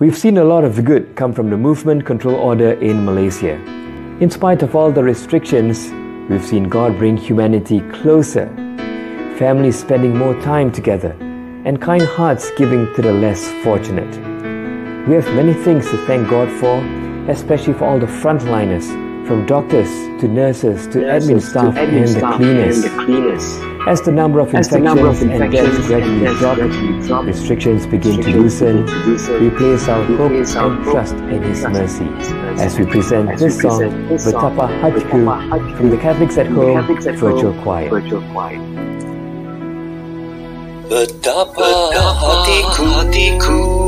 We've seen a lot of good come from the Movement Control Order in Malaysia. In spite of all the restrictions, we've seen God bring humanity closer, families spending more time together, and kind hearts giving to the less fortunate. We have many things to thank God for, especially for all the frontliners, from doctors to nurses to Nurses admin to staff admin and the staff cleaners. and the cleaners. As the number of As the infections number of and deaths infections gradually and deaths drop, gradually drop, restrictions begin to loosen, to loosen, we place our we hope place our and hope trust in His mercy. in His mercy. As we present As this we song, present this song, Betapa Hatiku Betapa Hatiku from the Catholics at Home Catholics at Virtual Home Choir. Virtual Choir. Betapa hatiku, hatiku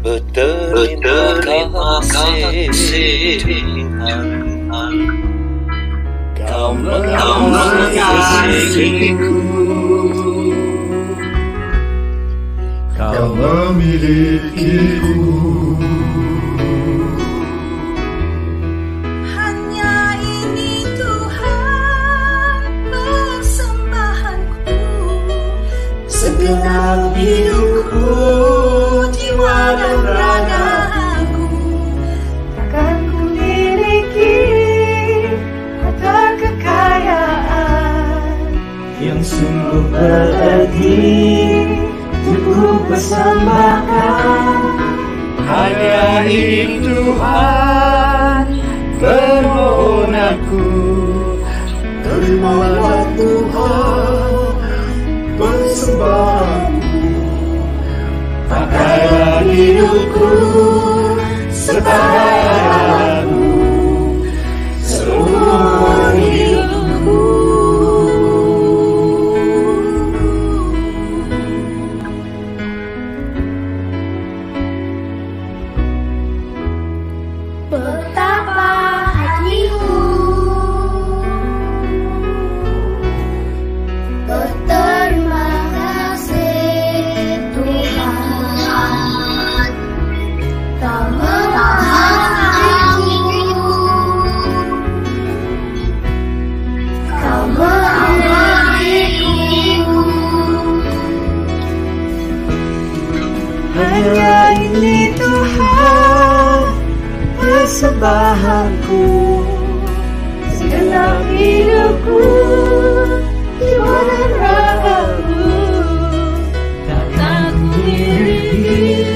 Berterima kasih Tuhan Kau mengasihiku Kau memilikiku Hanya ini Segenap hidupku, jiwa dan ragaku Takkan ku miliki harta kekayaan. Yang sungguh berarti Untuk ku persembahkan Hanya ini Tuhan Permohonanku Terimalah Tuhan Persembahanku Pakailah hidupku. Setara persembahanku Segenap hidupku Jiwa dan ragaku. Takkan ku miliki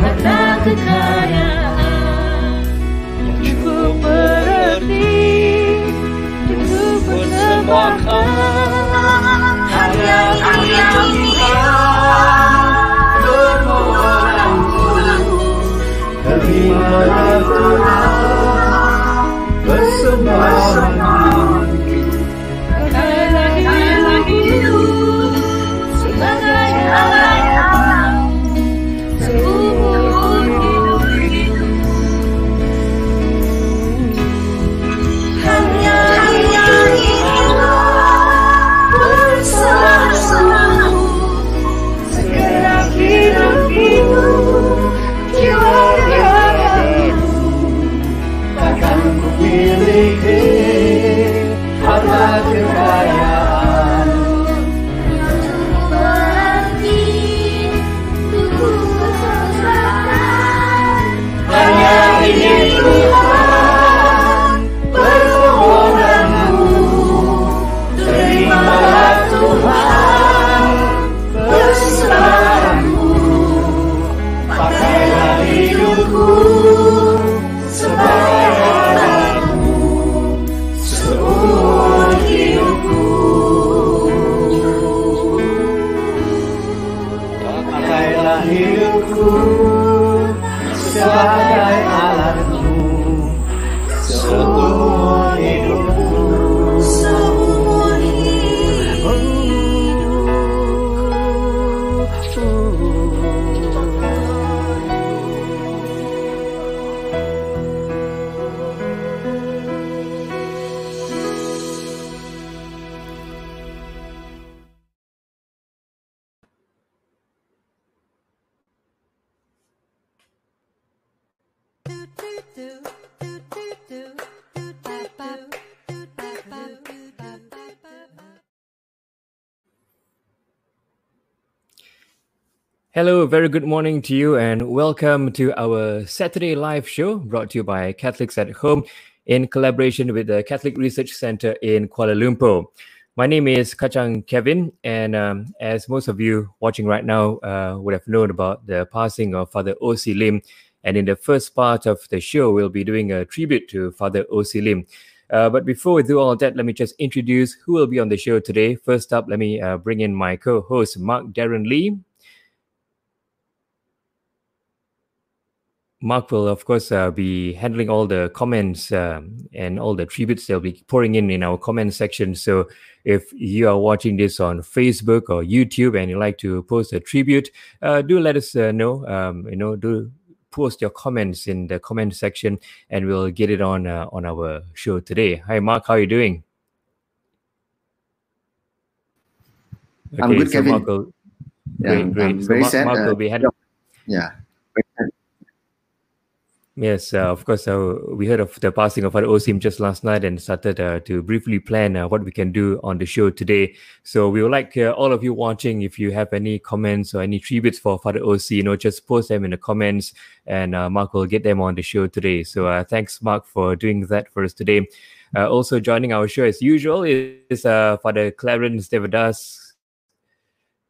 Harta kekayaan. Yang cukup berarti Untuk persembahkan Hello, very good morning to you, and welcome to our Saturday live show brought to you by Catholics at Home in collaboration with the Catholic Research Center in Kuala Lumpur. My name is Kachang Kevin, and um, as most of you watching right now uh, would have known about the passing of Father O.C. Lim and in the first part of the show, we'll be doing a tribute to Father O.C. Lim. Uh, but before we do all that, let me just introduce who will be on the show today. First up, let me uh, bring in my co-host, Mark Darren Lee. Mark will, of course, uh, be handling all the comments um, and all the tributes they'll be pouring in in our comment section. So if you are watching this on Facebook or YouTube and you like to post a tribute, uh, do let us uh, know. Um, you know, do post your comments in the comment section, and we'll get it on uh, on our show today. Hi, Mark. How are you doing? I'm good, Kevin. Mark will, Yeah, great, great. I'm So very Mark, sad. Mark uh, will be handling. yeah. Yes, uh, of course. Uh, we heard of the passing of Father O.C. Lim just last night and started uh, to briefly plan uh, what we can do on the show today. So we would like uh, all of you watching, if you have any comments or any tributes for Father O.C., you know, just post them in the comments, and uh, Mark will get them on the show today. So thanks, Mark, for doing that for us today. Also joining our show as usual is Father Clarence Devadas.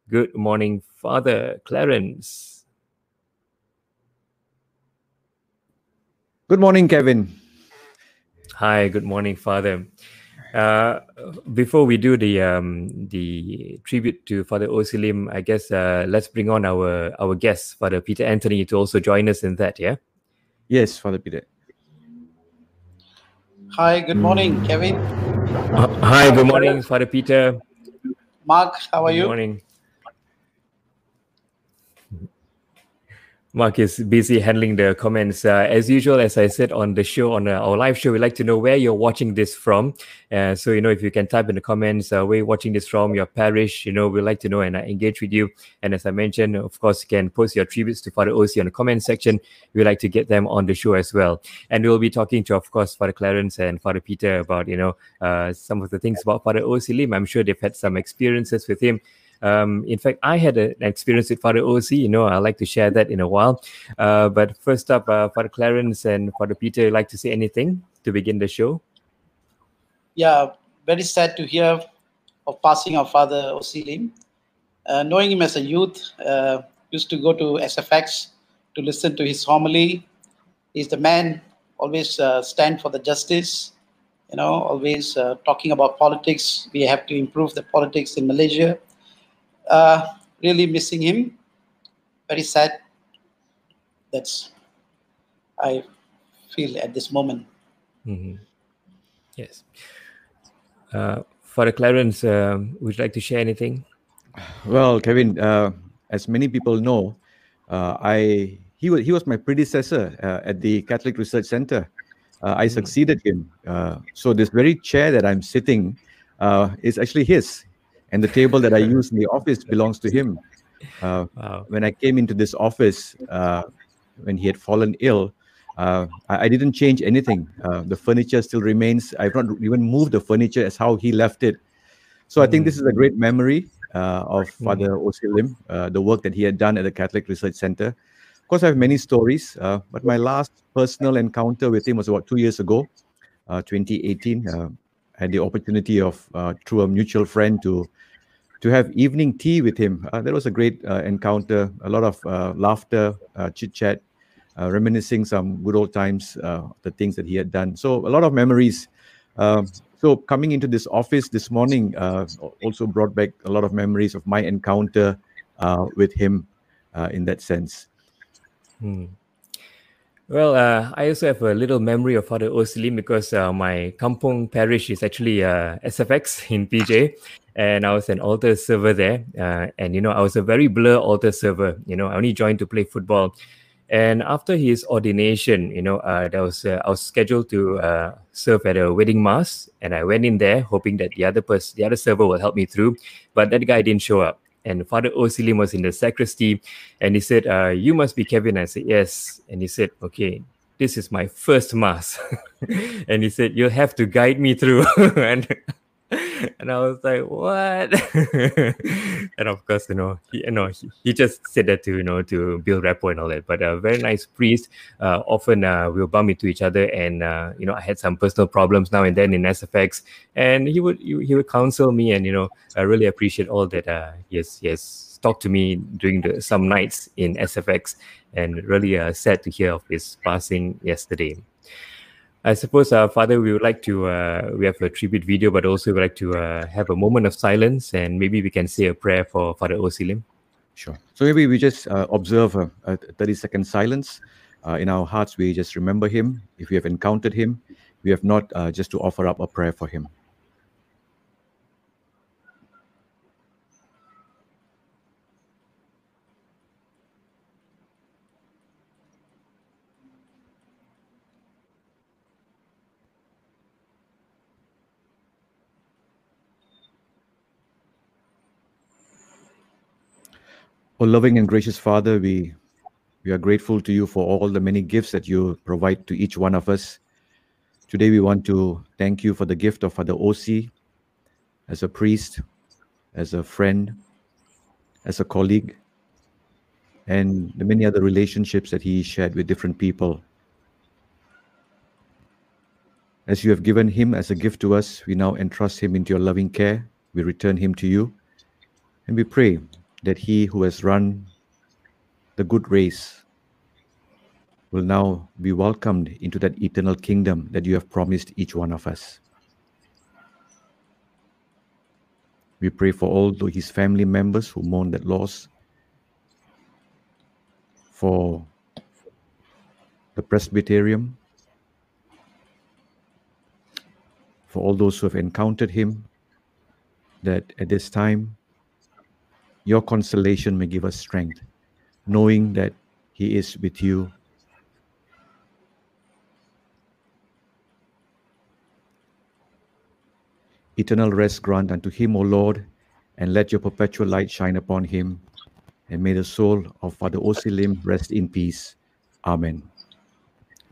Good morning, Father Clarence. Good morning, Kevin. Hi, good morning, Father. Uh, before we do the um, the tribute to Father O.C. Lim, I guess uh, let's bring on our our guest, Father Peter Anthony, to also join us in that. Yeah. Yes, Father Peter. Hi, good morning, Kevin. Uh, hi, good morning, Father Peter. Mark, how are Good you? morning. Mark is busy handling the comments. Uh, as usual, as I said on the show, on uh, our live show, we like to know where you're watching this from. Uh, so, you know, if you can type in the comments uh, where you're watching this from, your parish, you know, we'd like to know and engage with you. And as I mentioned, of course, you can post your tributes to Father OC on the comment section. We'd like to get them on the show as well. And we'll be talking to, of course, Father Clarence and Father Peter about, you know, uh, some of the things about Father OC Lim. I'm sure they've had some experiences with him. Um, in fact, I had an experience with Father OC. You know, I'd like to share that in a while. Uh, but first up, uh, Father Clarence and Father Peter, like to say anything to begin the show? Yeah, very sad to hear of passing of Father O.C. Lim. Uh, knowing him as a youth, uh, used to go to SFX to listen to his homily. He's the man always uh, stand for the justice. You know, always uh, talking about politics. We have to improve the politics in Malaysia. Uh, really missing him. Very sad. That's I feel at this moment. Mm-hmm. Yes. Uh, Father Clarence, um, would you like to share anything? Well, Kevin, uh, as many people know, uh, I he was he was my predecessor uh, at the Catholic Research Center. Uh, I succeeded him. Uh, so this very chair that I'm sitting uh, is actually his, and the table that I use in the office belongs to him. Uh, Wow. when I came into this office, uh, when he had fallen ill, uh, I, I didn't change anything. Uh, the furniture still remains. I've not even moved the furniture as how he left it. So I think this is a great memory uh, of Father O.C. Lim, uh, the work that he had done at the Catholic Research Center. Of course, I have many stories, uh, but my last personal encounter with him was about two years ago, uh, 2018. Had the opportunity of, uh, through a mutual friend, to to have evening tea with him. Uh, that was a great uh, encounter. A lot of uh, laughter, uh, chit chat, uh, reminiscing some good old times, the things that he had done. So a lot of memories. Um, so coming into this office this morning also brought back a lot of memories of my encounter with him in that sense. Hmm. Well, uh, I also have a little memory of Father O.C. Lim because uh, my kampong parish is actually uh, SFX in PJ, and I was an altar server there. Uh, and you know, I was a very blur altar server. You know, I only joined to play football. And after his ordination, you know, uh, that was uh, I was scheduled to serve at a wedding mass, and I went in there hoping that the other person, the other server, will help me through. But that guy didn't show up. And Father O.C. Lim was in the sacristy, and he said, uh, "You must be Kevin." I said, "Yes." And he said, "Okay, this is my first mass," and he said, "You'll have to guide me through." and and I was like, what? and of course, you know, he, you know, he, he just said that to, you know, to build rapport and all that. But a very nice priest. Uh, often uh, we'll bump into each other, and uh, you know, I had some personal problems now and then in SFX, and he would he, he would counsel me, and you know, I really appreciate all that uh, has he talked to me during the some nights in SFX, and really uh, sad to hear of his passing yesterday. I suppose, uh, Father, we would like to, uh, we have a tribute video, but also we would like to uh, have a moment of silence and maybe we can say a prayer for Father O.C. Lim. Sure. So maybe we just uh, observe a, a 30 second silence. Uh, in our hearts, we just remember him. If we have encountered him, we have not uh, just to offer up a prayer for him. Oh, loving and gracious Father, we we are grateful to you for all the many gifts that you provide to each one of us. Today, we want to thank you for the gift of Father OC as a priest, as a friend, as a colleague, and the many other relationships that he shared with different people. As you have given him as a gift to us, we now entrust him into your loving care. We return him to you. And we pray that he who has run the good race will now be welcomed into that eternal kingdom that you have promised each one of us. We pray for all his family members who mourn that loss, for the Presbyterium, for all those who have encountered him, that at this time your consolation may give us strength, knowing that He is with you. Eternal rest grant unto him, O Lord, and let your perpetual light shine upon him. And may the soul of Father O.C. Lim rest in peace. Amen.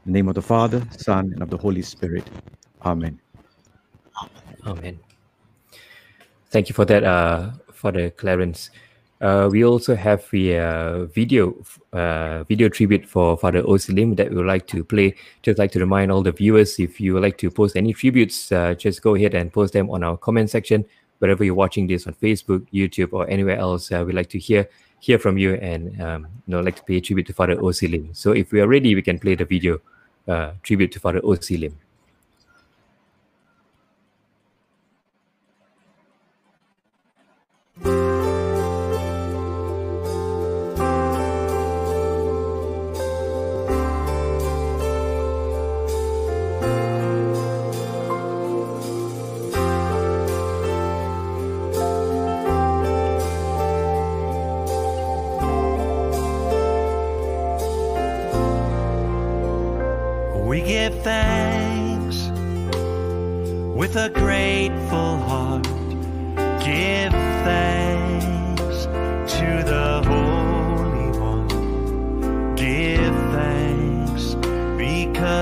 In the name of the Father, Son, and of the Holy Spirit. Amen. Amen. Thank you for that, uh, Father Clarence. Uh, we also have the uh, video uh, video tribute for Father O.C. Lim that we would like to play. Just like to remind all the viewers, if you would like to post any tributes, uh, just go ahead and post them on our comment section. Wherever you're watching this on Facebook, YouTube, or anywhere else, uh, we'd like to hear hear from you and um, you know like to pay tribute to Father O.C. Lim. So if we are ready, we can play the video uh, tribute to Father O.C. Lim. We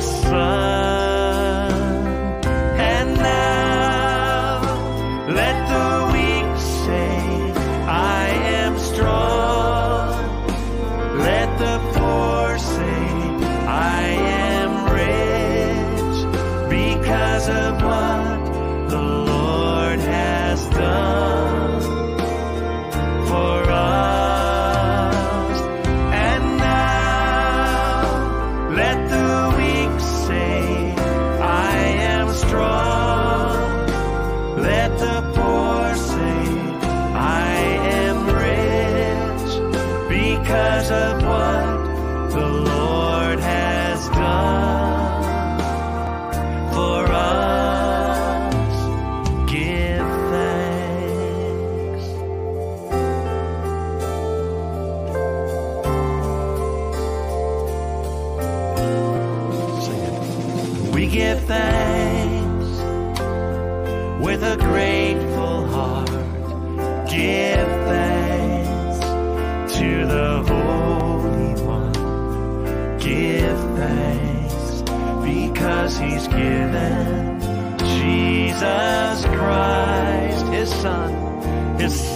His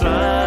His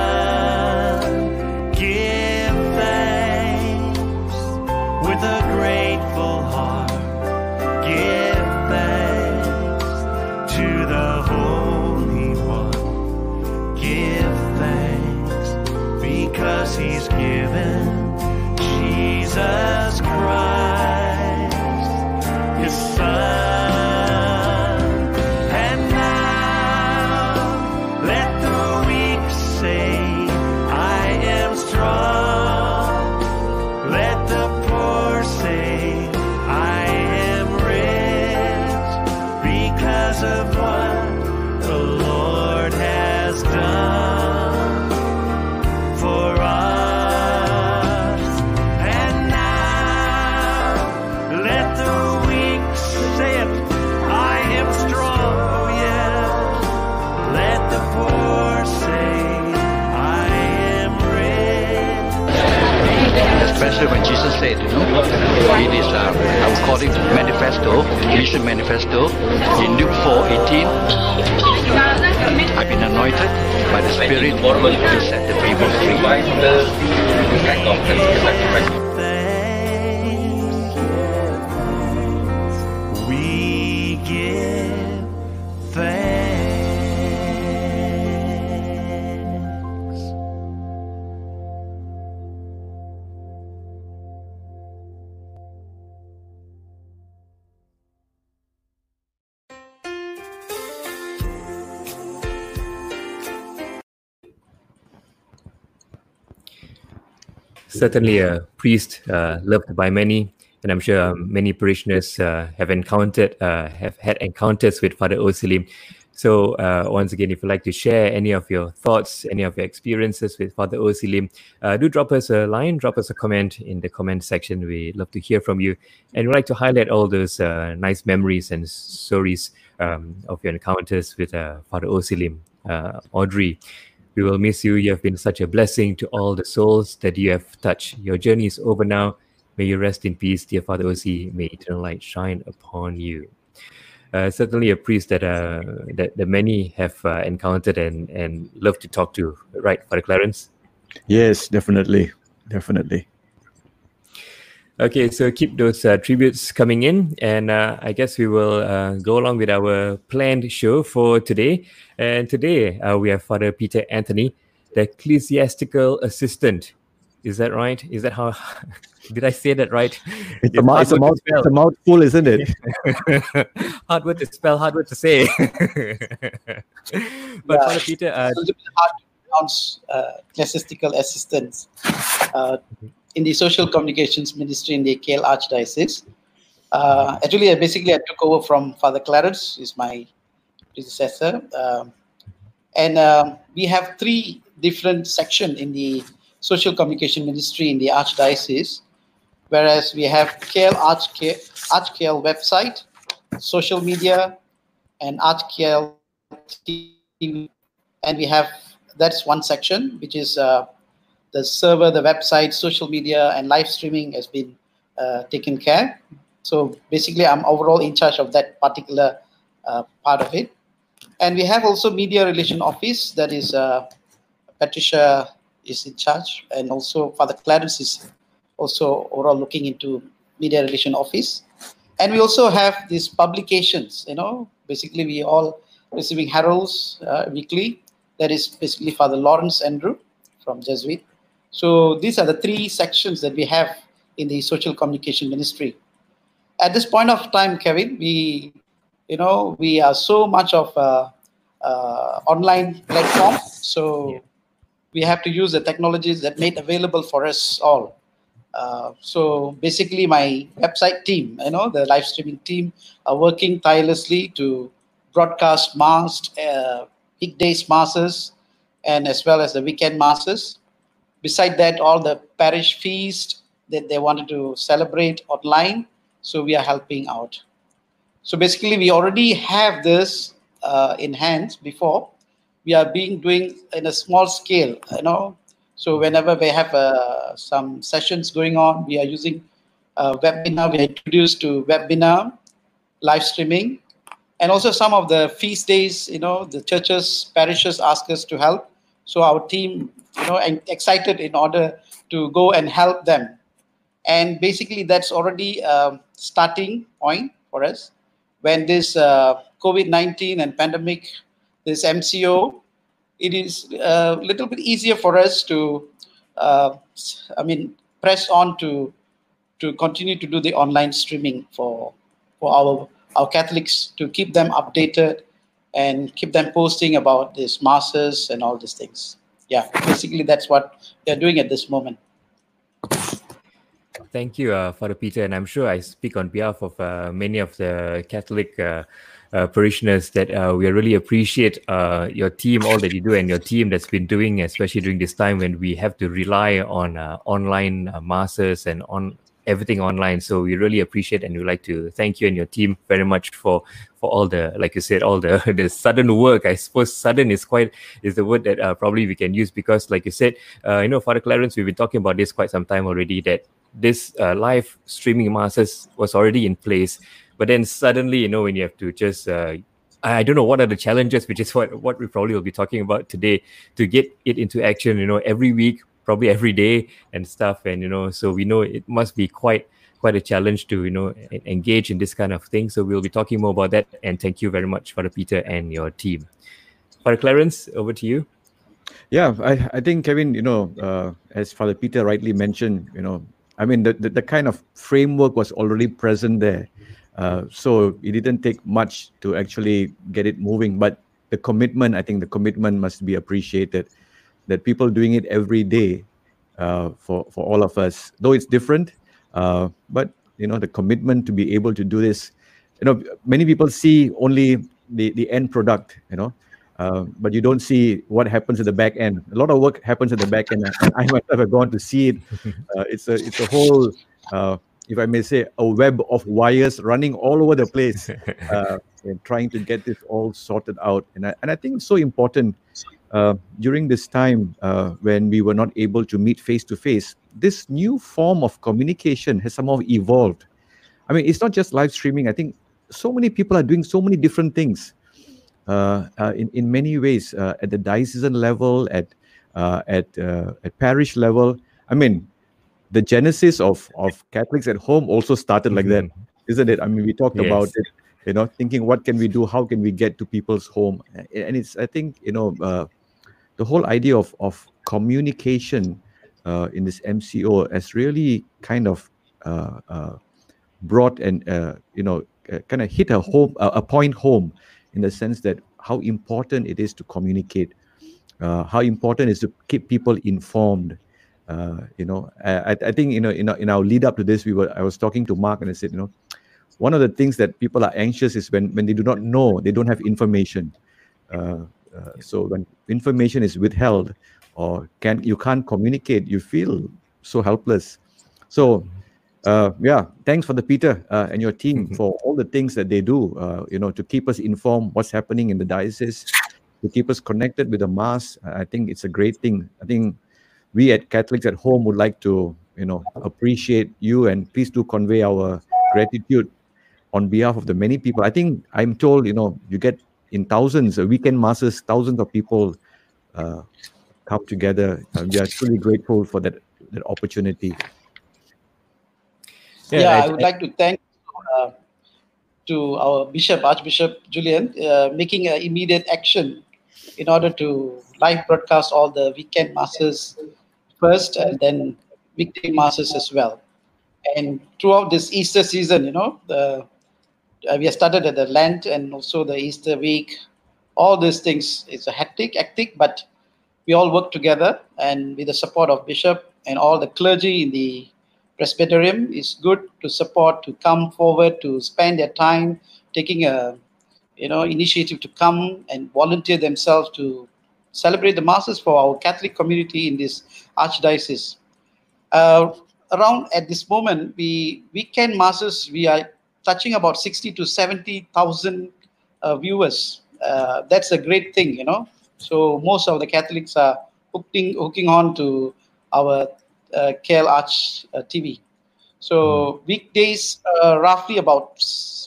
said, you know, it is uh, according to manifesto, mission manifesto, in Luke 4:18. I've been anointed by the Spirit to set the people free. Certainly a priest uh, loved by many, and I'm sure um, many parishioners uh, have encountered uh, have had encounters with Father O.C. Lim. So uh, once again, if you'd like to share any of your thoughts, any of your experiences with Father O.C. Lim, uh, do drop us a line, drop us a comment in the comment section. We love to hear from you, and we'd like to highlight all those nice memories and stories um, of your encounters with Father O.C. Lim. Uh, Audrey, we will miss you. You have been such a blessing to all the souls that you have touched. Your journey is over now. May you rest in peace, dear Father Osi. May eternal light shine upon you. Uh, certainly a priest that uh, that, that many have uh, encountered and, and love to talk to, right, Father Clarence? Yes, definitely, definitely. Okay, so keep those uh, tributes coming in, and uh, I guess we will uh, go along with our planned show for today. And today uh, we have Father Peter Anthony, the ecclesiastical assistant. Is that right? Is that how? Did I say that right? It's a, mou- it's, a mouth, it's a mouthful, isn't it? hard word to spell, hard word to say. but Yeah. Father Peter, uh, It's a little bit hard to pronounce uh, ecclesiastical assistants uh, in the social communications ministry in the KL Archdiocese. Uh, actually, I basically I took over from Father Clarence, who's my predecessor, um, and um, we have three different sections in the social communication ministry in the Archdiocese. Whereas we have KL Arch ArchKL website, social media, and ArchKL TV and we have that's one section which is uh, the server the website social media and live streaming has been uh, taken care. So basically i'm overall in charge of that particular uh, part of it. And we have also media relation office that is uh, patricia is in charge and also father clarence is also overall looking into media relation office. And we also have these publications you know. Basically we all receiving heralds uh, weekly. That is basically father lawrence andrew from jesuit so these are the three sections that we have in the social communication ministry. At this point of time kevin we you know we are so much of a, uh, online platform so we have to use the technologies that made available for us all. Uh, so basically, my website team, you know, the live streaming team, are working tirelessly to broadcast mass, uh, weekdays masses, and as well as the weekend masses. Beside that, all the parish feast that they wanted to celebrate online, so we are helping out. So basically, we already have this uh, in hand before. We are being doing in a small scale, you know. So whenever we have uh, some sessions going on, we are using uh, webinar. We introduced to webinar, live streaming, and also some of the feast days. You know, the churches, parishes ask us to help. So our team, you know, and excited in order to go and help them. And basically, that's already a starting point for us when this uh, COVID 19 and pandemic, this MCO, it is a little bit easier for us to, uh, I mean, press on to to continue to do the online streaming for for our our Catholics to keep them updated and keep them posting about these masses and all these things. Yeah, basically that's what they're doing at this moment. Thank you, uh, Father Peter, and I'm sure I speak on behalf of uh, many of the Catholic uh, uh parishioners that uh, we really appreciate uh, your team, all that you do, and your team that's been doing, especially during this time when we have to rely on online masses and on everything online. So we really appreciate and we'd like to thank you and your team very much for for all the like you said all the the sudden work. I suppose sudden is quite is the word that uh, probably we can use because like you said, uh, you know, Father Clarence, we've been talking about this quite some time already. That this uh, live streaming masses was already in place, but then suddenly you know when you have to just uh, I don't know what are the challenges, which is what what we probably will be talking about today to get it into action. You know, every week probably every day and stuff. And you know so we know it must be quite quite a challenge to you know engage in this kind of thing. So we'll be talking more about that. And thank you very much father peter and your team. Father clarence over to you. Yeah i, I think kevin you know uh, as father peter rightly mentioned you know i mean the, the, the kind of framework was already present there. Uh, so it didn't take much to actually get it moving. But the commitment i think the commitment must be appreciated that people doing it every day uh, for for all of us. Though it's different, uh, but you know the commitment to be able to do this. You know, many people see only the the end product. You know. Uh, but you don't see what happens at the back end. A lot of work happens at the back end. I myself have gone to see it. Uh, it's a it's a whole, uh, if I may say, a web of wires running all over the place, uh, trying to get this all sorted out. And I, and I think it's so important during this time uh, when we were not able to meet face to face, this new form of communication has somehow evolved. I mean, it's not just live streaming. I think so many people are doing so many different things uh, uh in in many ways uh, at the diocesan level, at at at parish level. I mean, the genesis of of Catholics at home also started like mm-hmm. that, isn't it? I mean, we talked yes. about it you know thinking what can we do how can we get to people's home and it's i think you know uh, the whole idea of of communication uh, in this MCO has really kind of uh, uh, brought and uh, you know uh, kind of hit a home a point home in the sense that how important it is to communicate, uh, how important it is to keep people informed. you know, I, I think you know in our, in our lead up to this, we were I was talking to Mark and I said, you know, one of the things that people are anxious is when when they do not know, they don't have information. Uh, uh, so when information is withheld or can you can't communicate, you feel so helpless. So uh, yeah, thanks Father Peter uh, and your team mm-hmm. for all the things that they do. Uh, you know, to keep us informed what's happening in the diocese, to keep us connected with the mass. I think it's a great thing. I think we at Catholics at home would like to, you know, appreciate you and please do convey our gratitude on behalf of the many people. I think I'm told, you know, you get in thousands, weekend masses, thousands of people uh, come together. Uh, we are truly grateful for that, that opportunity. Yeah, yeah I, I, would I, like to thank uh, to our Bishop, Archbishop Julian, uh, making an immediate action in order to live broadcast all the weekend masses first and then weekday masses as well. And throughout this Easter season, you know, the we have started at the Lent and also the Easter week. All these things is a hectic, hectic, but we all work together and with the support of Bishop and all the clergy in the Presbyterium is good to support to come forward to spend their time taking a you know initiative to come and volunteer themselves to celebrate the masses for our Catholic community in this archdiocese. Uh, around at this moment, we weekend masses we are touching about 60 to 70,000 uh, viewers uh, that's a great thing, you know. So most of the Catholics are hooking hooking on to our uh, KL Arch uh, TV. So weekdays, uh, roughly about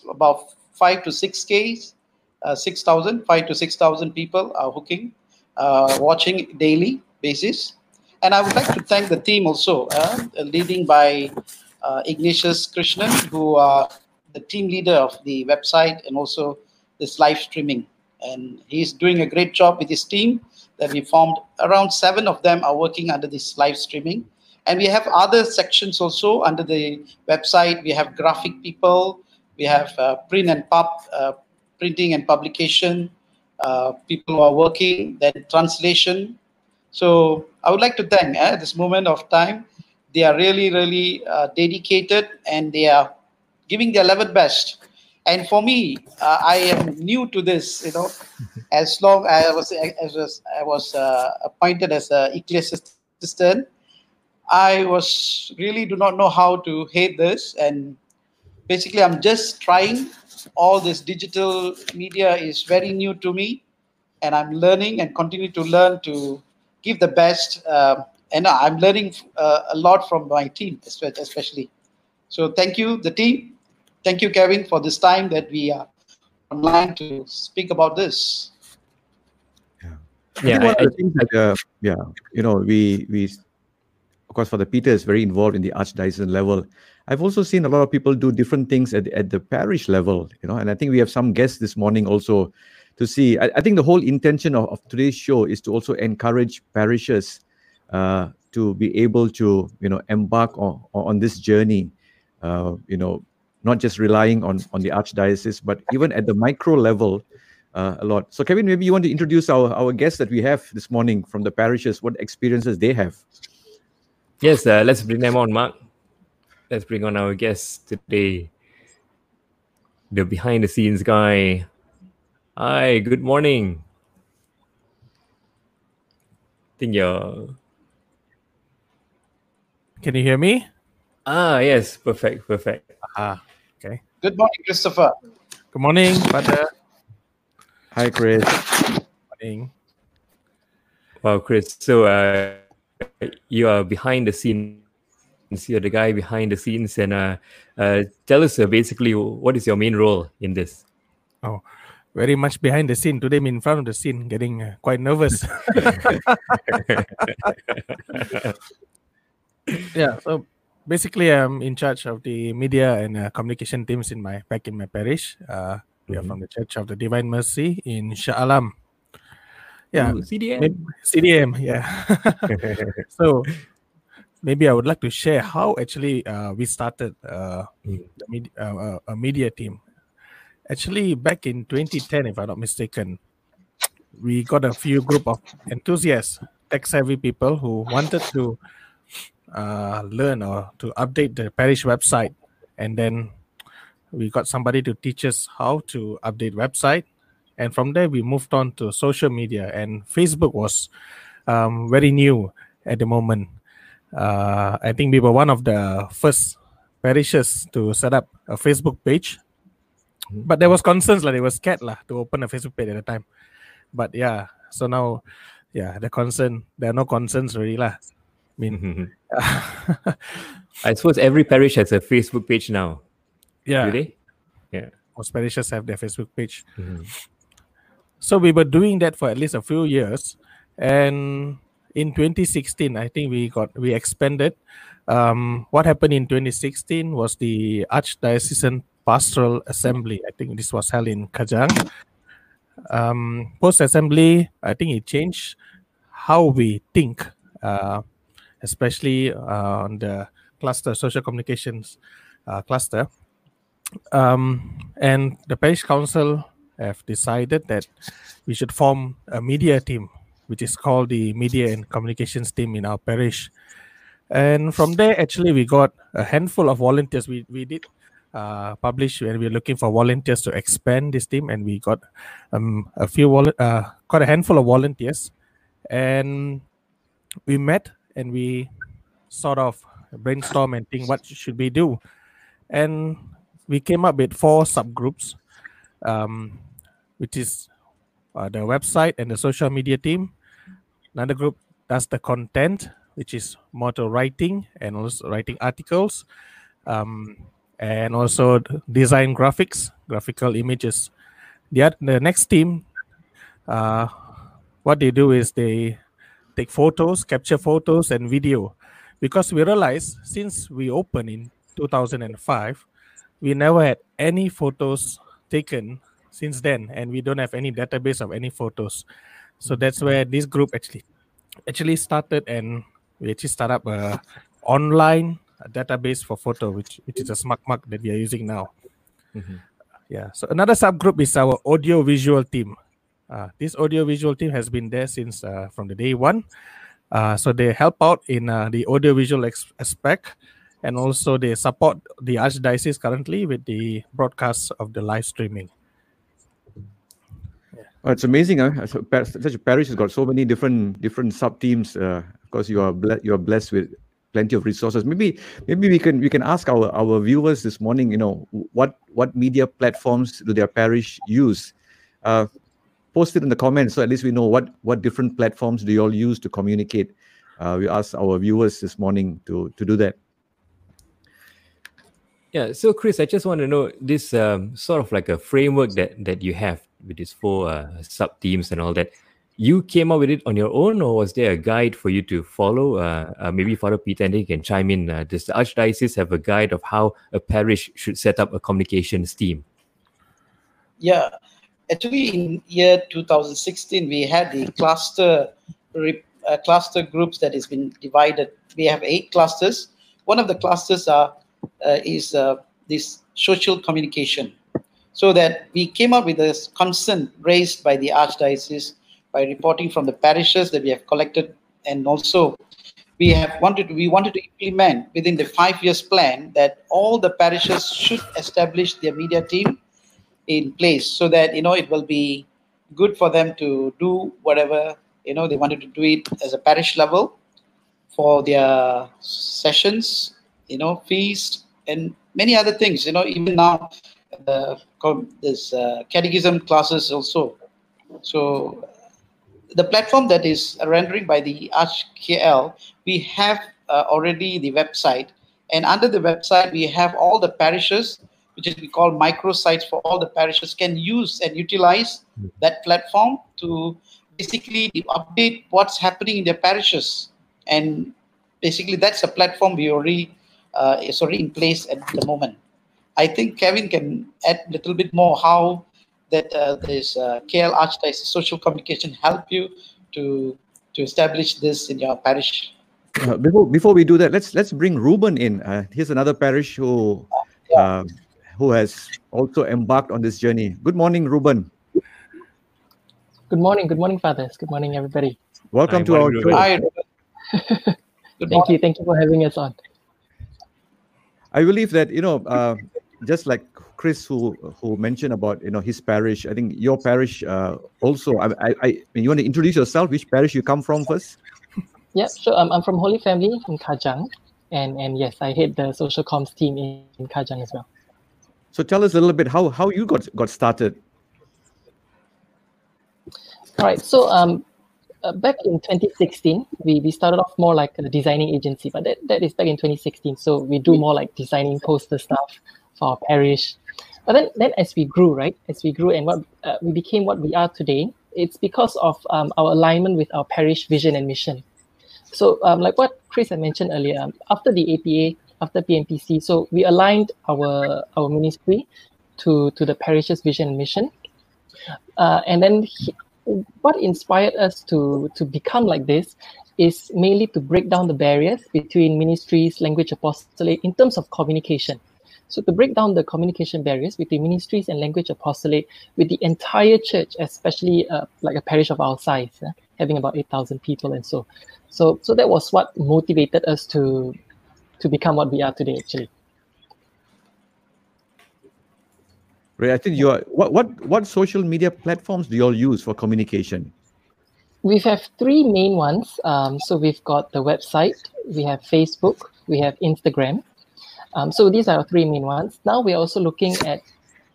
about five to six k, uh, six thousand, five to six thousand people are hooking, uh, watching daily basis. And I would like to thank the team also, uh, leading by uh, Ignatius Krishnan, who are the team leader of the website and also this live streaming. And he's doing a great job with his team that we formed. Around seven of them are working under this live streaming. And we have other sections also under the website. We have graphic people, we have uh, print and pub, uh, printing and publication, uh, people who are working, then translation. So I would like to thank uh, at this moment of time. They are really, really uh, dedicated and they are giving their level best. And for me, uh, I am new to this. You know, as long as I was, as was I was uh, appointed as a ecclesiastic I was really do not know how to hate this, and basically, I'm just trying. All this digital media is very new to me, and I'm learning and continue to learn to give the best. Um, and I'm learning uh, a lot from my team, especially. So thank you, the team. Thank you, Kevin, for this time that we are online to speak about this. Yeah, yeah. I think I- of the things that, uh, yeah, you know, we we, of course, Father Peter is very involved in the archdiocese level. I've also seen a lot of people do different things at at the parish level, you know, and I think we have some guests this morning also to see. I, I think the whole intention of, of today's show is to also encourage parishes uh, to be able to, you know, embark on on this journey, uh, you know, not just relying on on the archdiocese, but even at the micro level uh, a lot. So, Kevin, maybe you want to introduce our, our guests that we have this morning from the parishes, what experiences they have. Yes, uh, let's bring them on, Mark. Let's bring on our guest today. The behind the scenes guy. Hi, good morning. think you're. Can you hear me? Ah, yes, perfect, perfect. Ah, okay. Good morning, Christopher. Good morning, Father. Hi, Chris. Good Morning. Wow, Chris. So, uh, you are behind the scenes. You're the guy behind the scenes, and uh, uh, tell us uh, basically what is your main role in this? Oh, very much behind the scene. Today I'm in front of the scene, getting uh, quite nervous. yeah, so basically I'm in charge of the media and uh, communication teams in my back in my parish. Uh, we are Mhm. from the Church of the Divine Mercy in Shah Alam. Yeah, Ooh, CDM. maybe- CDM. Yeah. so maybe I would like to share how actually uh, we started uh, Mm. med- uh, uh, a media team. Actually, back in 2010, if I'm not mistaken, we got a few group of enthusiasts, tech-savvy people who wanted to uh, learn or to update the parish website, and then we got somebody to teach us how to update website, and from there we moved on to social media, and Facebook was um, very new at the moment. Uh, I think we were one of the first parishes to set up a Facebook page but there was concerns like they were scared lah to open a Facebook page at the time. But yeah, so now, yeah, the concern there are no concerns really lah. I mean, I suppose every parish has a Facebook page now. yeah, Do they? Yeah. most parishes have their Facebook page. Mhm. So we were doing that for at least a few years, and in 2016, I think we got we expanded. Um, what happened in 2016 was the Archdiocesan Pastoral Assembly. I think this was held in Kajang. Um, Post assembly, I think it changed how we think, uh, especially uh, on the cluster social communications uh, cluster. Um, and the parish council have decided that we should form a media team, which is called the media and communications team in our parish. And from there, actually, we got a handful of volunteers. We we did uh, publish we were looking for volunteers to expand this team, and we got um, a few uh, quite a handful of volunteers, and we met and we sort of brainstorm and think what should we do, and we came up with four subgroups, um, which is uh, the website and the social media team. Another group does the content, which is more to writing and also writing articles, um, and also design graphics, graphical images. The, the next team, uh, what they do is they take photos, capture photos and video, because we realize since we opened in 2005, we never had any photos taken since then, and we don't have any database of any photos. So that's where this group actually actually started, and we actually start up a online database for photo, which which is a SmugMug that we are using now. Mm-hmm. Yeah. So another subgroup is our audio visual team. Uh, this audio visual team has been there since uh, from the day one. Uh, so they help out in uh, the audio visual ex- aspect, and also they support the archdiocese currently with the broadcast of the live streaming. Oh, it's amazing, huh? Such a parish has got so many different different sub teams. Uh, of course, you are ble- you are blessed with plenty of resources. Maybe maybe we can we can ask our our viewers this morning. You know, what what media platforms do their parish use? Uh, post it in the comments so at least we know what what different platforms do you all use to communicate. Uh, we asked our viewers this morning to to do that. Yeah, so Chris, I just want to know this um, sort of like a framework that that you have with these four uh, sub teams and all that. You came up with it on your own, or was there a guide for you to follow? Uh, uh, maybe Father Peter and they can chime in. Uh, does the Archdiocese have a guide of how a parish should set up a communications team? Yeah, actually, in year 2016, we had the cluster uh, cluster groups that has been divided. We have eight clusters. One of the clusters are uh, is uh, this social communication, so that we came up with this concern raised by the archdiocese by reporting from the parishes that we have collected, and also we have wanted we wanted to implement within the five years plan that all the parishes should establish their media team in place so that you know it will be good for them to do whatever you know they wanted to do it as a parish level for their sessions you know feast and many other things. You know even now uh, this uh, catechism classes also. So the platform that is rendering by the Arch KL, we have uh, already the website, and under the website we have all the parishes, which is we call microsites for all the parishes can use and utilize that platform to basically update what's happening in their parishes, and basically that's a platform we already uh, is already in place at the moment. I think Kevin can add a little bit more how that uh, this uh, KL Archdiocese social communication help you to to establish this in your parish. Uh, before before we do that, let's let's bring Ruben in. Uh, here's another parish who um, who has also embarked on this journey. Good morning, Ruben. Good morning, good morning, fathers. Good morning, everybody. Welcome to our show. Hi, Thank you, thank you for having us on. I believe that you know, uh, just like Chris, who who mentioned about you know his parish. I think your parish uh, also. I, I, I you want to introduce yourself? Which parish you come from first? Yeah, sure. Um, I'm from Holy Family in Kajang, and and yes, I head the social comms team in, in Kajang as well. So tell us a little bit how how you got got started. All right. So um, uh, back in 2016, we, we started off more like a designing agency, but that, that is back in 2016. So we do more like designing poster stuff for our parish. But then, then as we grew, right, as we grew and what uh, we became what we are today, it's because of um, our alignment with our parish vision and mission. So um, like what Chris had mentioned earlier, um, after the APA, after PMPC, so we aligned our our ministry to to the parish's vision and mission. Uh, and then he, what inspired us to to become like this is mainly to break down the barriers between ministries, language apostolate in terms of communication. So to break down the communication barriers between ministries and language apostolate with the entire church, especially uh, like a parish of our size, uh, having about eight thousand people and so, so so that was what motivated us to to become what we are today. Actually, Right. I think you are. What what what social media platforms do you all use for communication? we have three main ones. Um, so we've got the website, we have Facebook, we have Instagram. Um, so these are our three main ones. Now we're also looking at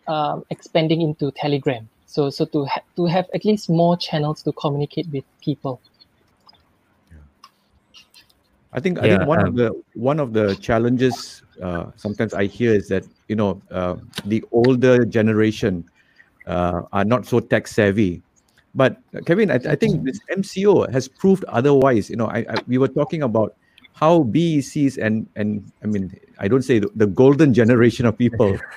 um, expanding into Telegram. So so to ha- to have at least more channels to communicate with people. I think I Yeah, think one um, of the one of the challenges uh, sometimes I hear is that you know uh, the older generation uh, are not so tech savvy. But uh, Kevin, I, I think this MCO has proved otherwise. You know, I, I we were talking about how BECs and and I mean I don't say the, the golden generation of people,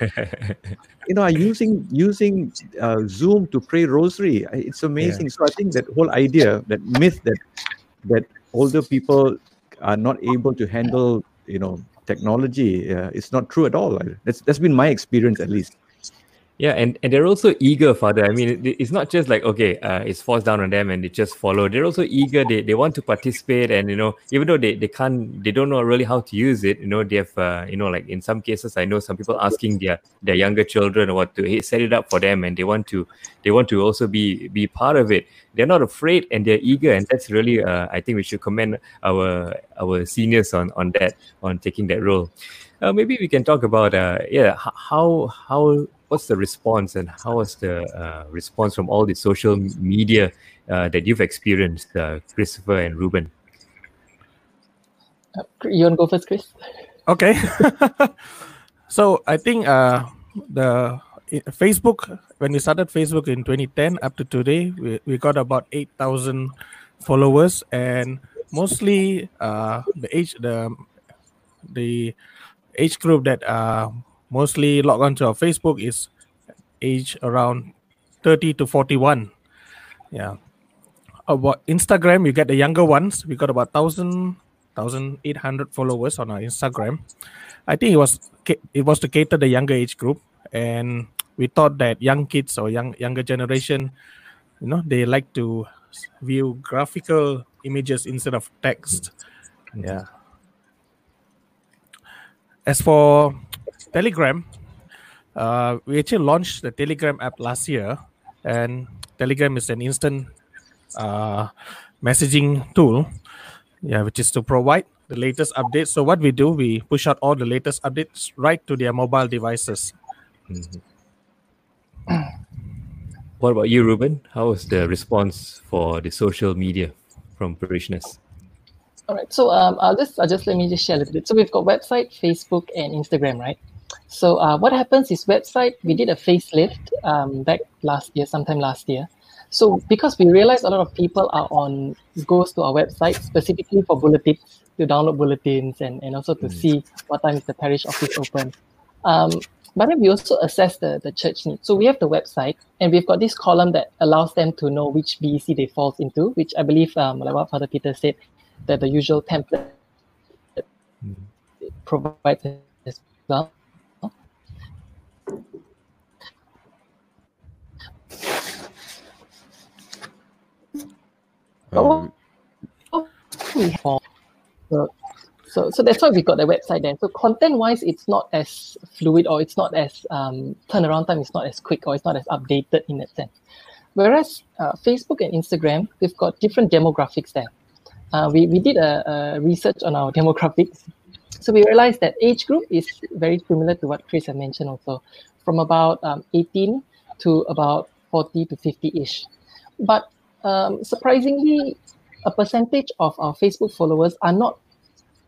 you know, are using using uh, Zoom to pray rosary. It's amazing. So I think that whole idea, that myth that that older people are not able to handle, you know, technology, uh, it's not true at all. That's that's been my experience at least. Yeah, and, and they're also eager, Father. I mean, it- it's not just like, okay, uh, it's forced down on them and they just follow. They're also eager. They, they want to participate. And, you know, even though they, they can't, they don't know really how to use it, you know, they have, uh, you know, like in some cases, I know some people asking their, their younger children what to hey, set it up for them. And they want to, they want to also be, be part of it. They're not afraid and they're eager. And that's really, uh, I think we should commend our, our seniors on, on that, on taking that role. Uh, maybe we can talk about uh, yeah how how what's the response and how was the uh, response from all the social media uh, that you've experienced, uh, Christopher and Ruben? Uh, You want to go first, Chris? Okay. so I think uh, the Facebook when we started Facebook in 2010 up to today, we, we got about 8,000 followers, and mostly uh, the age the the age group that uh, mostly log onto our Facebook is age around 30 to 41. Yeah. About Instagram, you get the younger ones. We got about 1,000, 1,800 followers on our Instagram. I think it was it was to cater the younger age group, and we thought that young kids or young younger generation, you know, they like to view graphical images instead of text. Yeah. As for Telegram, uh, we actually launched the Telegram app last year, and Telegram is an instant uh, messaging tool, yeah, which is to provide the latest updates. So what we do, we push out all the latest updates right to their mobile devices. What about you, Ruben? How was the response for the social media from parishioners? All right. So um, I'll just I'll just let me just share a little bit. So we've got website, Facebook, and Instagram, right? So uh, what happens is website we did a facelift um, back last year, sometime last year. So because we realized a lot of people are on goes to our website specifically for bulletins to download bulletins and, and also to see what time is the parish office open. Um, but then we also assess the, the church needs. So we have the website and we've got this column that allows them to know which BEC they fall into, which I believe, um, like what Father Peter said, that the usual template provides as well. Um, we have so, so so that's why we got the website there. So content wise, it's not as fluid or it's not as um, turnaround time is not as quick or it's not as updated in that sense. Whereas uh, Facebook and Instagram, we've got different demographics there. Uh, we, we did a, a research on our demographics. So we realized that age group is very similar to what Chris had mentioned also, from about um, 18 to about 40 to 50-ish. But um, surprisingly, a percentage of our Facebook followers are not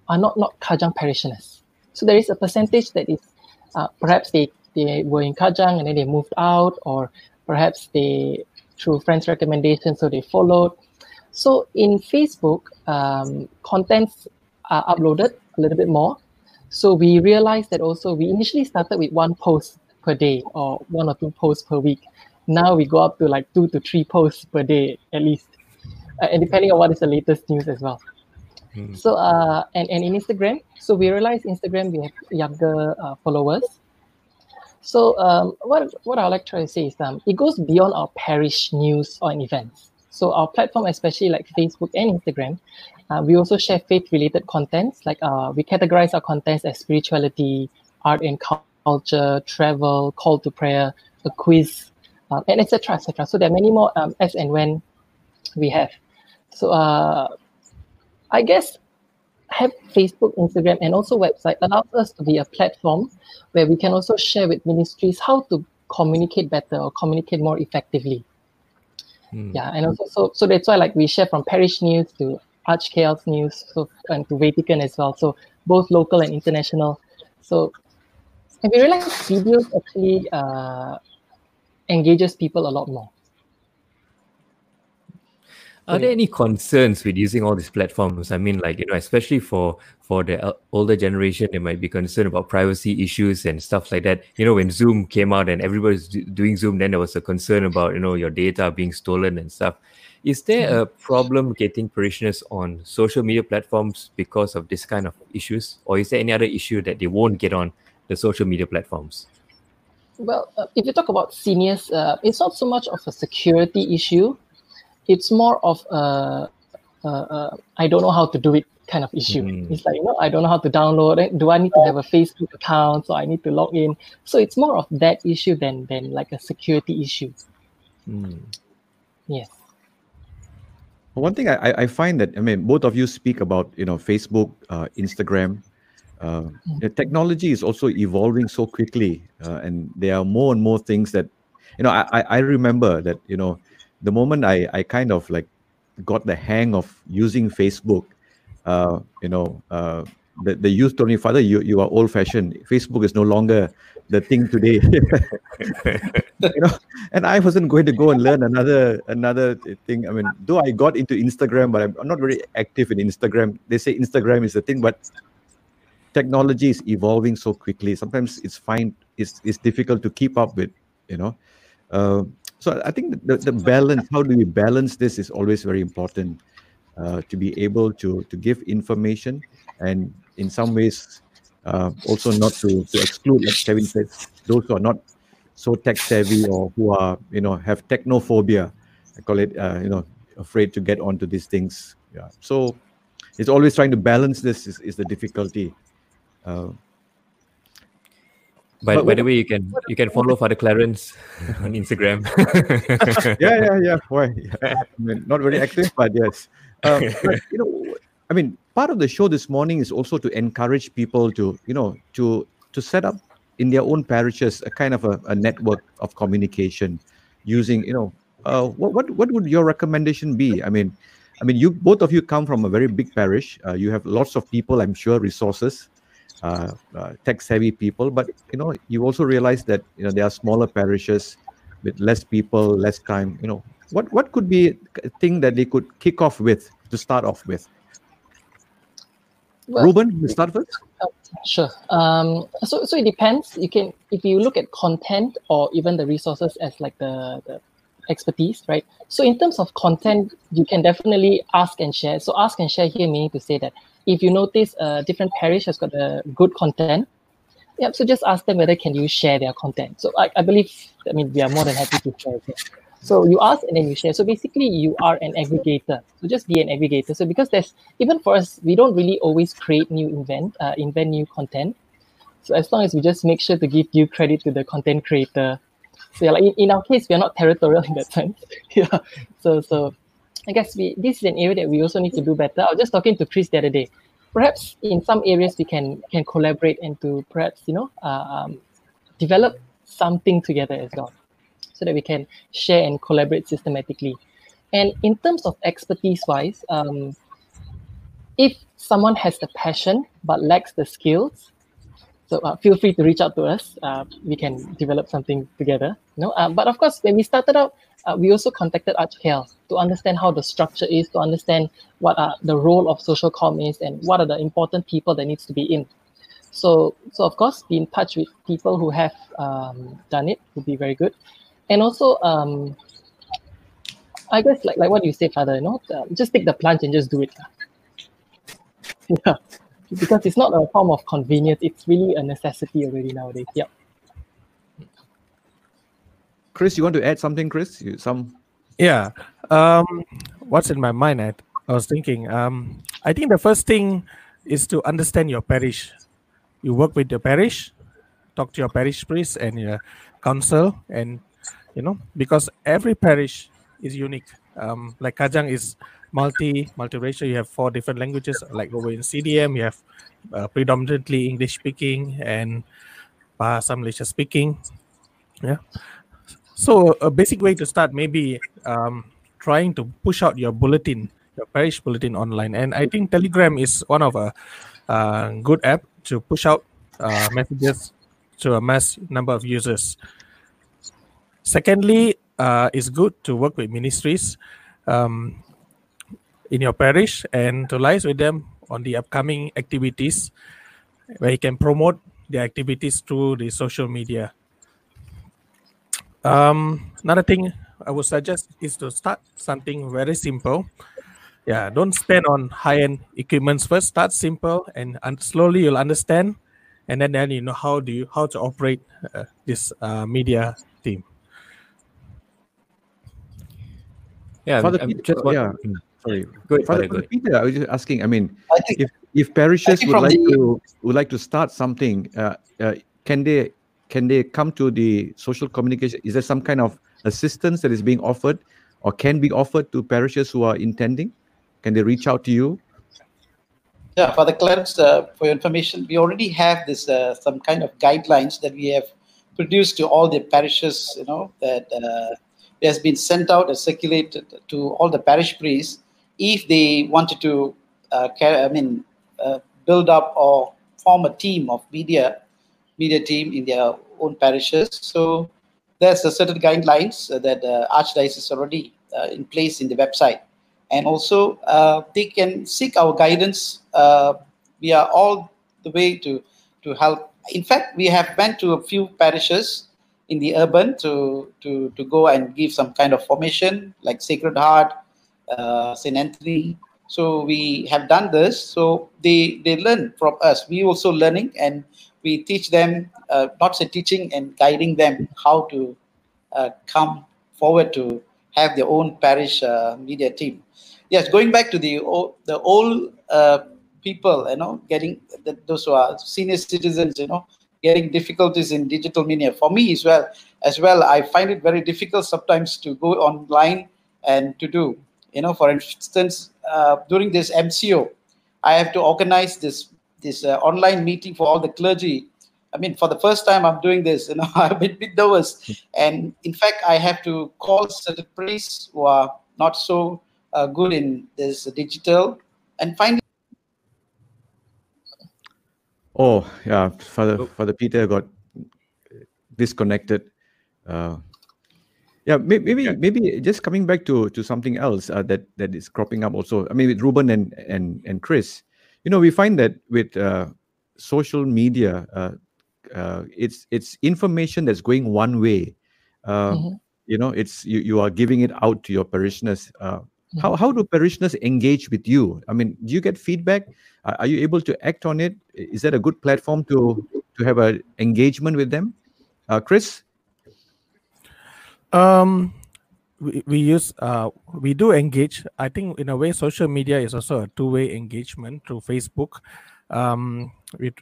are not not Kajang parishioners. So there is a percentage that is uh, perhaps they they were in Kajang and then they moved out, or perhaps they through friends' recommendation, so they followed. So in Facebook, um, contents are uploaded a little bit more. So we realized that also we initially started with one post per day or one or two posts per week. Now we go up to like two to three posts per day at least, uh, and depending on what is the latest news as well. So uh, and, and in Instagram, so we realize Instagram we have younger uh, followers. So um, what what I like to to say is um, it goes beyond our parish news or events. So our platform, especially like Facebook and Instagram, uh, we also share faith-related contents. Like uh, we categorize our contents as spirituality, art and culture, travel, call to prayer, a quiz, uh, and etc. etc. So there are many more um, as and when we have. So uh, I guess have Facebook, Instagram, and also website allows us to be a platform where we can also share with ministries how to communicate better or communicate more effectively. Hmm. Yeah, and also so so that's why like we share from parish news to Arch ArchKL news, so and to Vatican as well. So both local and international. So and we realize videos actually uh, engages people a lot more. Are there any concerns with using all these platforms? I mean, like you know, especially for for the older generation, they might be concerned about privacy issues and stuff like that. You know, when Zoom came out and everybody's do- doing Zoom, then there was a concern about you know your data being stolen and stuff. Is there a problem getting parishioners on social media platforms because of this kind of issues, or is there any other issue that they won't get on the social media platforms? Well, uh, if you talk about seniors, uh, it's not so much of a security issue. It's more of a, a, a I don't know how to do it kind of issue. It's like, you know, I don't know how to download it. Do I need to have a Facebook account? So I need to log in. So it's more of that issue than, than like a security issue. Yes. One thing I, I- I find that I mean both of you speak about you know Facebook, uh, Instagram. Uh, the technology is also evolving so quickly, uh, and there are more and more things that you know. I, I remember that you know the moment I I kind of like got the hang of using Facebook, uh, you know, uh, the, the youth told me, Father, you, you are old fashioned. Facebook is no longer the thing today. you know, and I wasn't going to go and learn another another thing. I mean, though I got into Instagram, but I'm not very active in Instagram. They say Instagram is the thing, but technology is evolving so quickly. Sometimes it's fine. It's it's difficult to keep up with. You know, uh, so I think the, the balance. How do we balance this is always very important. Uh, to be able to to give information and in some ways uh, also not to, to exclude like Kevin said those who are not so tech savvy or who are you know have technophobia I call it uh, you know afraid to get onto these things yeah so it's always trying to balance this is, is the difficulty uh, By, But by the way, you can you can follow Father Clarence on Instagram. yeah, yeah, yeah. Why? I mean, not very active, but yes. Uh, but, you know, I mean, part of the show this morning is also to encourage people to, you know, to to set up in their own parishes a kind of a, a network of communication using, you know, uh, what what what would your recommendation be? I mean, I mean, you both of you come from a very big parish. Uh, you have lots of people, I'm sure, resources. Uh, uh, tech savvy people, but you know, you also realize that you know there are smaller parishes with less people, less time. You know, what what could be a thing that they could kick off with to start off with? Well- Ruben, you start first. Sure. Um, so, so it depends. You can, if you look at content or even the resources as like the, the expertise, right? So, in terms of content, you can definitely ask and share. So, ask and share here meaning to say that if you notice a different parish has got a good content, yeah, so just ask them whether can you share their content. So, I, I believe, I mean, we are more than happy to share. it. So you ask and then you share. So basically, you are an aggregator. So just be an aggregator. So because there's even for us, we don't really always create new invent, uh, invent new content. So as long as we just make sure to give due credit to the content creator. So yeah, like in, in our case, we are not territorial in that sense. yeah. So so I guess we this is an area that we also need to do better. I was just talking to Chris the other day. Perhaps in some areas we can can collaborate and to perhaps you know um, develop something together as well so that we can share and collaborate systematically. And in terms of expertise wise, um, if someone has the passion but lacks the skills, so uh, feel free to reach out to us. Uh, we can develop something together. You know, uh, but of course, when we started out, uh, we also contacted ArchKL to understand how the structure is, to understand what are the role of social com is, and what are the important people that needs to be in. So, so of course, be in touch with people who have um, done it would be very good and also um i guess like like what you say father you know uh, just take the plunge and just do it yeah because it's not a form of convenience it's really a necessity already nowadays yeah Chris, you want to add something, Chris? You, some Yeah. Um, what's in my mind? I, I was thinking. Um, I think the first thing is to understand your parish. You work with your parish, talk to your parish priest and your council, and you know because every parish is unique. Um, like Kajang is multi multiracial. You have four different languages. Like over in CDM, you have uh, predominantly English speaking and Bahasa Malaysia speaking Yeah. So a basic way to start maybe um, trying to push out your bulletin, your parish bulletin online, and I think Telegram is one of a uh, good app to push out uh, messages to a mass number of users. Secondly, uh, it's good to work with ministries um, in your parish and to liaise with them on the upcoming activities where you can promote the activities through the social media. Um, another thing I would suggest is to start something very simple. Yeah, don't spend on high-end equipments first. Start simple, and, and slowly you'll understand, and then then you know how do you how to operate uh, this uh, media team. Yeah, Father I'm Peter, just want- yeah. Sorry. Go ahead, Father, Father, go ahead. Peter, I was just asking. I mean, I think if if parishes would like the- to would like to start something, uh, uh, can they can they come to the social communication? Is there some kind of assistance that is being offered, or can be offered to parishes who are intending? Can they reach out to you? Yeah, Father Clarence, uh, for your information, we already have this uh, some kind of guidelines that we have produced to all the parishes. You know that uh, it has been sent out and circulated to all the parish priests if they wanted to, uh, I mean, uh, build up or form a team of media media team in their own parishes. So there's a certain guidelines that uh, Archdiocese already uh, in place in the website and also uh, they can seek our guidance. We are all the way to to help. In fact, we have went to a few parishes in the urban to to to go and give some kind of formation like Sacred Heart, uh, Anthony. So we have done this. So they they learn from us. We also learning and we teach them, uh, not say teaching and guiding them how to uh, come forward to have their own parish uh, media team. Yes, going back to the old, the old uh, people, you know, getting the, those who are senior citizens, you know, getting difficulties in digital media. For me as well, as well, I find it very difficult sometimes to go online and to do. You know, for instance, uh, during this MCO, I have to organize this this uh, online meeting for all the clergy. I mean, for the first time, I'm doing this. You know, I'm a bit, bit nervous, and in fact, I have to call certain priests who are not so uh, good in this digital, and finally. Oh, yeah. Father Father Peter got disconnected. Uh, yeah, may- maybe maybe just coming back to to something else uh, that that is cropping up also. I mean, with Ruben and and and Chris, you know, we find that with uh, social media, uh, uh, it's it's information that's going one way. Uh, Mhm. You know, it's you you are giving it out to your parishioners. Uh, how how do parishioners engage with you? I mean, do you get feedback? Uh, are you able to act on it? Is that a good platform to to have a engagement with them? Uh, Chris. Um, we, we use uh we do engage. I think in a way, social media is also a two-way engagement through Facebook. Um, we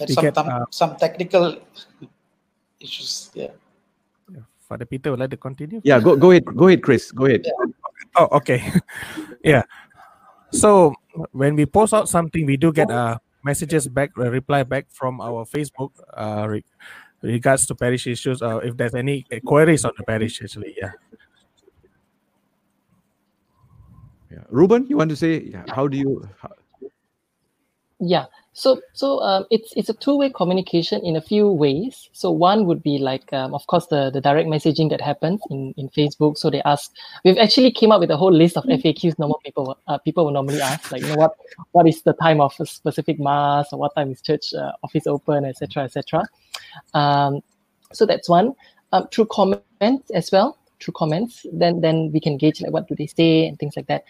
we some, get some, uh, some technical issues. Yeah. Father Peter would like to continue. Yeah, go go ahead, go ahead, Chris. Go ahead. Oh, okay. yeah. So when we post out something, we do get uh, messages back, a reply back from our Facebook uh, re- regards to parish issues. Uh, if there's any queries on the parish, actually, yeah. Yeah. Ruben, you want to say how do you? How, Yeah. So so um, it's it's a two way communication in a few ways. So one would be like um, of course the the direct messaging that happens in in Facebook. So they ask. We've actually came up with a whole list of FAQs normal people uh, people will normally ask like you know what what is the time of a specific mass or what time is church uh, office open etc etc. Um, so that's one. Um, through comments as well. Through comments, then then we can gauge like what do they say and things like that.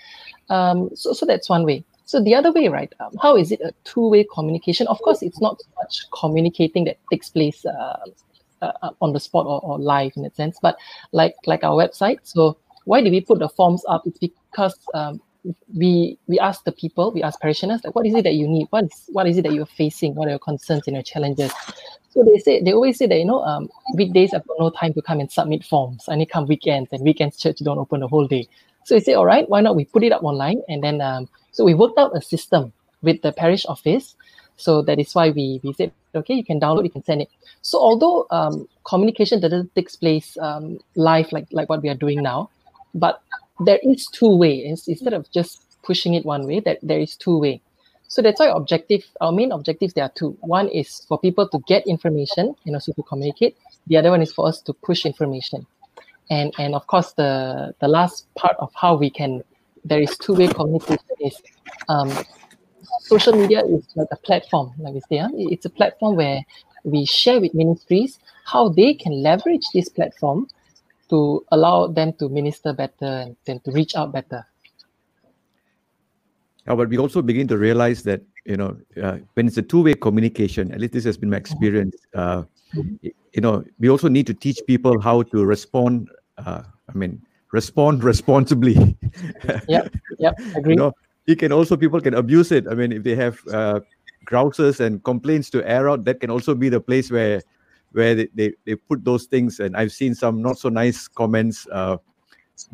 Um, so so that's one way. So the other way, right? Um, how is it a two-way communication? Of course, it's not so much communicating that takes place uh, uh, uh, on the spot or, or live in a sense, but like like our website. So why do we put the forms up? It's because um, we we ask the people, we ask parishioners, like what is it that you need? What is what is it that you're facing? What are your concerns and your challenges? So they say they always say that you know um, weekdays I've got no time to come and submit forms. I need come weekends, and weekends church don't open the whole day. So we say, all right, why not we put it up online and then um, so we worked out a system with the parish office. So that is why we we said Okay, you can download, you can send it. So although um, communication doesn't take place um, live like like what we are doing now, but there is two ways instead of just pushing it one way. That there is two way. So that's why objective, our main objectives, there are two. One is for people to get information and also to communicate. The other one is for us to push information. And and of course the the last part of how we can there is two-way communication is um, social media is like a platform, like we say. Huh? It's a platform where we share with ministries how they can leverage this platform to allow them to minister better and then to reach out better. Yeah, but we also begin to realize that you know uh, when it's a two-way communication, at least this has been my experience. Uh, you know, we also need to teach people how to respond. Uh, I mean, respond responsibly. yeah, yeah, agree. You know, it can also people can abuse it. I mean, if they have uh, grouses and complaints to air out, that can also be the place where where they, they, they put those things. And I've seen some not so nice comments uh,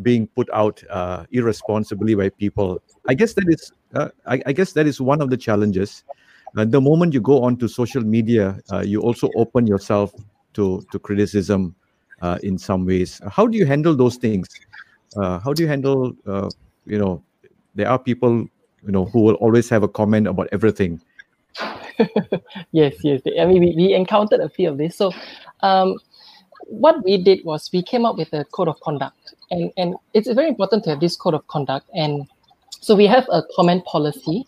being put out uh, irresponsibly by people. I guess that is uh, I, I, guess that is one of the challenges. And the moment you go onto social media, uh, you also open yourself to to criticism uh, in some ways. How do you handle those things? Uh, how do you handle? Uh, you know, there are people you know who will always have a comment about everything. yes, yes. I mean, we, we encountered a few of this. So, um, what we did was we came up with a code of conduct, and and it's very important to have this code of conduct and so we have a comment policy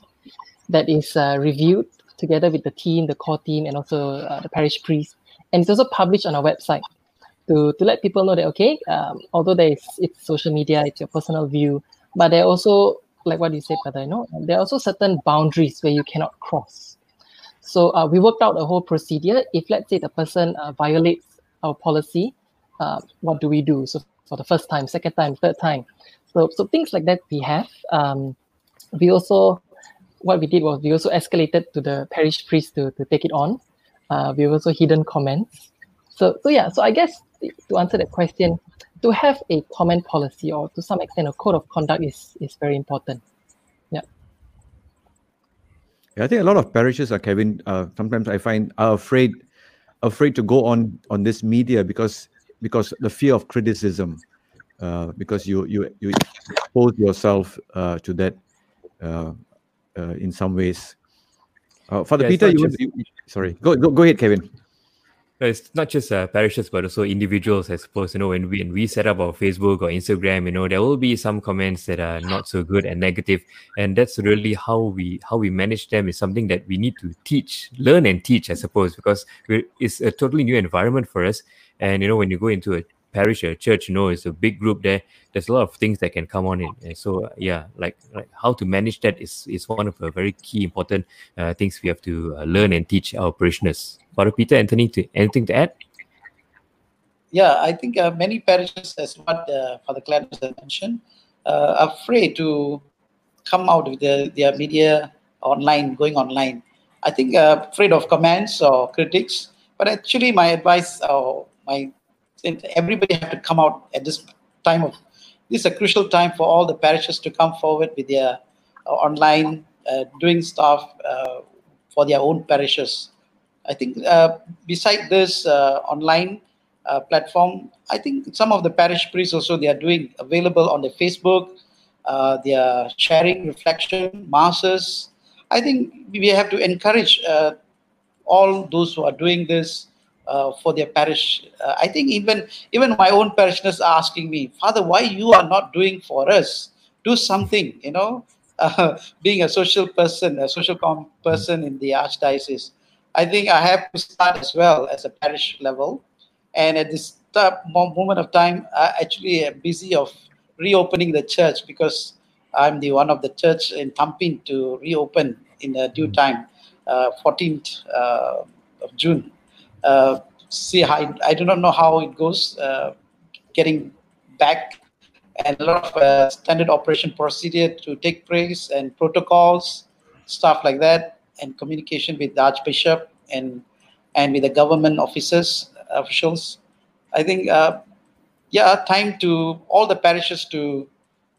that is uh, reviewed together with the team, the core team, and also uh, the parish priest. And it's also published on our website to, to let people know that, okay, um, although there is, it's social media, it's your personal view, but there are also, like what you said, Brother, you know, there are also certain boundaries where you cannot cross. So uh, we worked out a whole procedure. If let's say the person uh, violates our policy, uh, what do we do? So for the first time, second time, third time, so, so things like that we have. Um, we also, what we did was we also escalated to the parish priest to, to take it on. Uh, we also hidden comments. So, so yeah, so I guess to answer that question, to have a comment policy or to some extent a code of conduct is, is very important. Yeah. yeah I think a lot of parishes are Kevin. Uh, sometimes I find are afraid, afraid to go on on this media because because the fear of criticism uh, because you you you expose yourself uh, to that uh, uh in some ways. Uh, Father yeah, Peter, you, just, you, sorry, go, go go ahead, Kevin. It's not just parishes, but also individuals. I suppose you know when we when we set up our Facebook or Instagram, you know there will be some comments that are not so good and negative, and that's really how we how we manage them is something that we need to teach, learn and teach, I suppose, because it's a totally new environment for us. And you know when you go into a parish or church you know it's a big group there. There's a lot of things that can come on in and so yeah like, like how to manage that is is one of the very key important uh, things we have to uh, learn and teach our parishioners. Father peter anthony to, anything to add? Yeah i think uh, many parishes as what uh, father clarence mentioned uh, are afraid to come out with their, their media online going online. I think uh, afraid of comments or critics but actually my advice or my everybody have to come out at this time of this is a crucial time for all the parishes to come forward with their uh, online uh, doing stuff uh, for their own parishes. I think uh, beside this uh, online uh, platform, I think some of the parish priests also they are doing available on the Facebook. they are sharing reflection masses. I think we have to encourage all those who are doing this uh, for their parish. Uh, I think even even my own parishioners are asking me, Father, why you are not doing for us? Do something, you know. Uh, being a social person, a social com- person in the archdiocese, I think I have to start as well as a parish level. And at this moment of time, I actually am busy of reopening the church because I'm the one of the church in Tampin to reopen in due time, uh, 14th uh, of June uh, see how I, I do not know how it goes uh, getting back and a lot of uh, standard operation procedure to take place and protocols stuff like that and communication with the archbishop and and with the government officers officials i think uh, yeah time to all the parishes to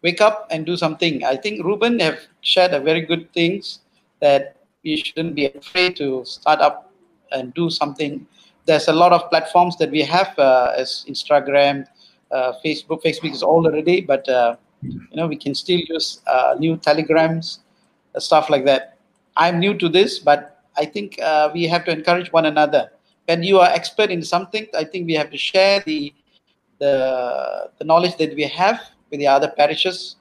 wake up and do something i think ruben have shared a very good things that we shouldn't be afraid to start up and do something. There's a lot of platforms that we have uh, as Instagram, uh, Facebook. Facebook is old already, but uh, you know we can still use new telegrams, stuff like that. I'm new to this, but I think we have to encourage one another. When you are expert in something, I think we have to share the the, the knowledge that we have with the other parishes,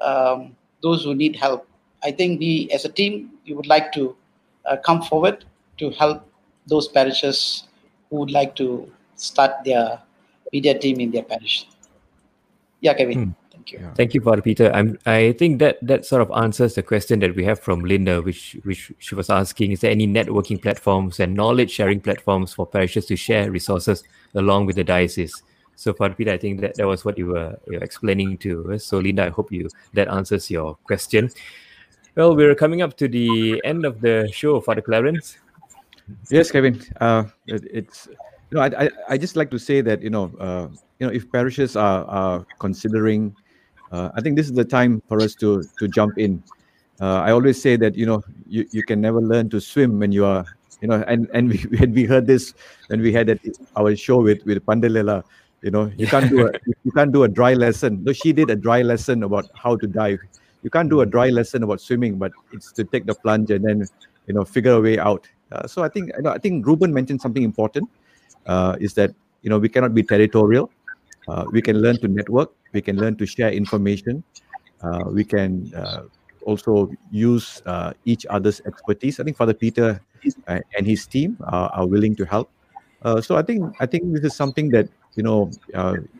um, those who need help. I think we, as a team, we would like to uh, come forward to help those parishes who would like to start their media team in their parish. Yeah, Kevin. Hmm. Thank you. Thank you, Father Peter. I'm, I think that that sort of answers the question that we have from Linda, which which she was asking: Is there any networking platforms and knowledge sharing platforms for parishes to share resources along with the diocese? So, Father Peter, I think that, that was what you were, you were explaining to us. So, Linda, I hope you that answers your question. Well, we're coming up to the end of the show, Father Clarence. Yes, Kevin. Uh, it, it's you know, I, I I just like to say that you know uh, you know if parishes are are considering, uh, I think this is the time for us to to jump in. Uh, I always say that you know you, you can never learn to swim when you are you know and and we we heard this when we had our show with with Pandelela, you know you can't do a you can't do a dry lesson. No, she did a dry lesson about how to dive. You can't do a dry lesson about swimming, but it's to take the plunge and then you know figure a way out. Uh, so I think you know, I think Ruben mentioned something important. Uh, is that you know we cannot be territorial. Uh, we can learn to network. We can learn to share information. Uh, we can uh, also use each other's expertise. I think Father Peter and his team are, are willing to help. So I think I think this is something that you know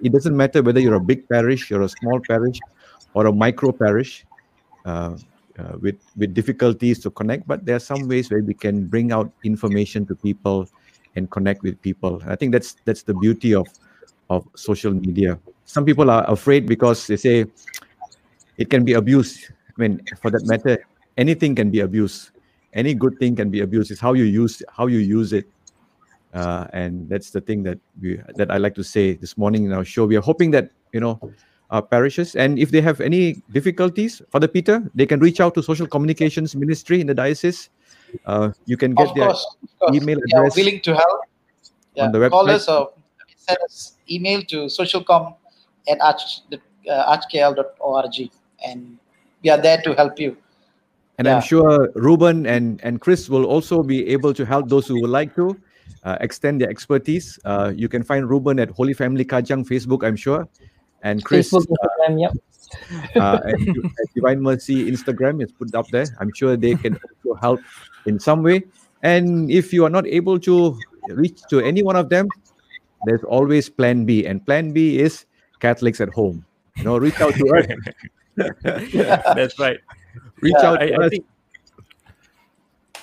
it doesn't matter whether you're a big parish, you're a small parish, or a micro parish. Uh, with with difficulties to connect, but there are some ways where we can bring out information to people and connect with people. I think that's that's the beauty of of social media. Some people are afraid because they say it can be abused. I mean, for that matter, anything can be abused. Any good thing can be abused. It's how you use how you use it. Uh, and that's the thing that we that I like to say this morning in our show. We are hoping that you know our parishes, and if they have any difficulties, Father Peter, they can reach out to Social Communications Ministry in the diocese. Uh, you can get Of their course, course. email We are address willing to help. Yeah, on the call website. us or send us email to socialcom at arch, uh, archkl.org and we are there to help you. And Yeah. I'm sure Ruben and, and Chris will also be able to help those who would like to uh, extend their expertise. Uh, you can find Ruben at Holy Family Kajang Facebook, I'm sure. And Chris Facebook, Instagram, yep. uh, at, at Divine Mercy Instagram is put up there. I'm sure they can also help in some way. And if you are not able to reach to any one of them, there's always Plan B. And Plan B is Catholics at home. You know, reach out to us. That's right. Reach Yeah, out to I- I us. think-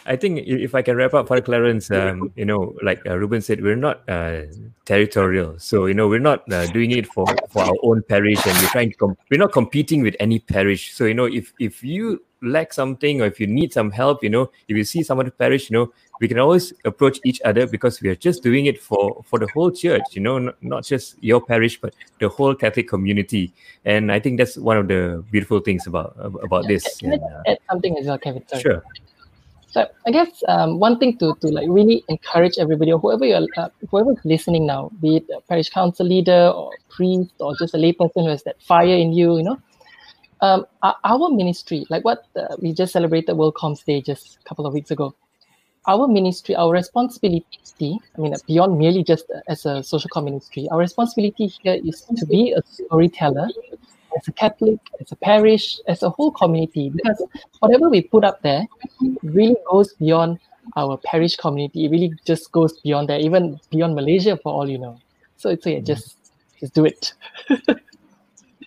I think if I can wrap up for Clarence, um, you know, like uh, Ruben said, we're not uh, territorial. So you know, we're not uh, doing it for for our own parish, and we're trying to com- we're not competing with any parish. So you know, if if you lack something or if you need some help, you know, if you see some other parish, you know, we can always approach each other because we are just doing it for for the whole church. You know, not, not just your parish, but the whole Catholic community. And I think that's one of the beautiful things about about this. Can I And, uh, add something as well, Kevin? Sorry. sure. So I guess um, one thing to, to like really encourage everybody, or whoever you're, uh, whoever's listening now, be it a parish council leader or priest or just a layperson who has that fire in you, you know, um, our, our ministry, like what uh, we just celebrated World Comms Day just a couple of weeks ago. Our ministry, our responsibility, I mean, beyond merely just uh, as a social com ministry, our responsibility here is to be a storyteller as a Catholic, as a parish, as a whole community, because whatever we put up there really goes beyond our parish community. It really just goes beyond that, even beyond Malaysia, for all you know. So it's yeah, just just do it.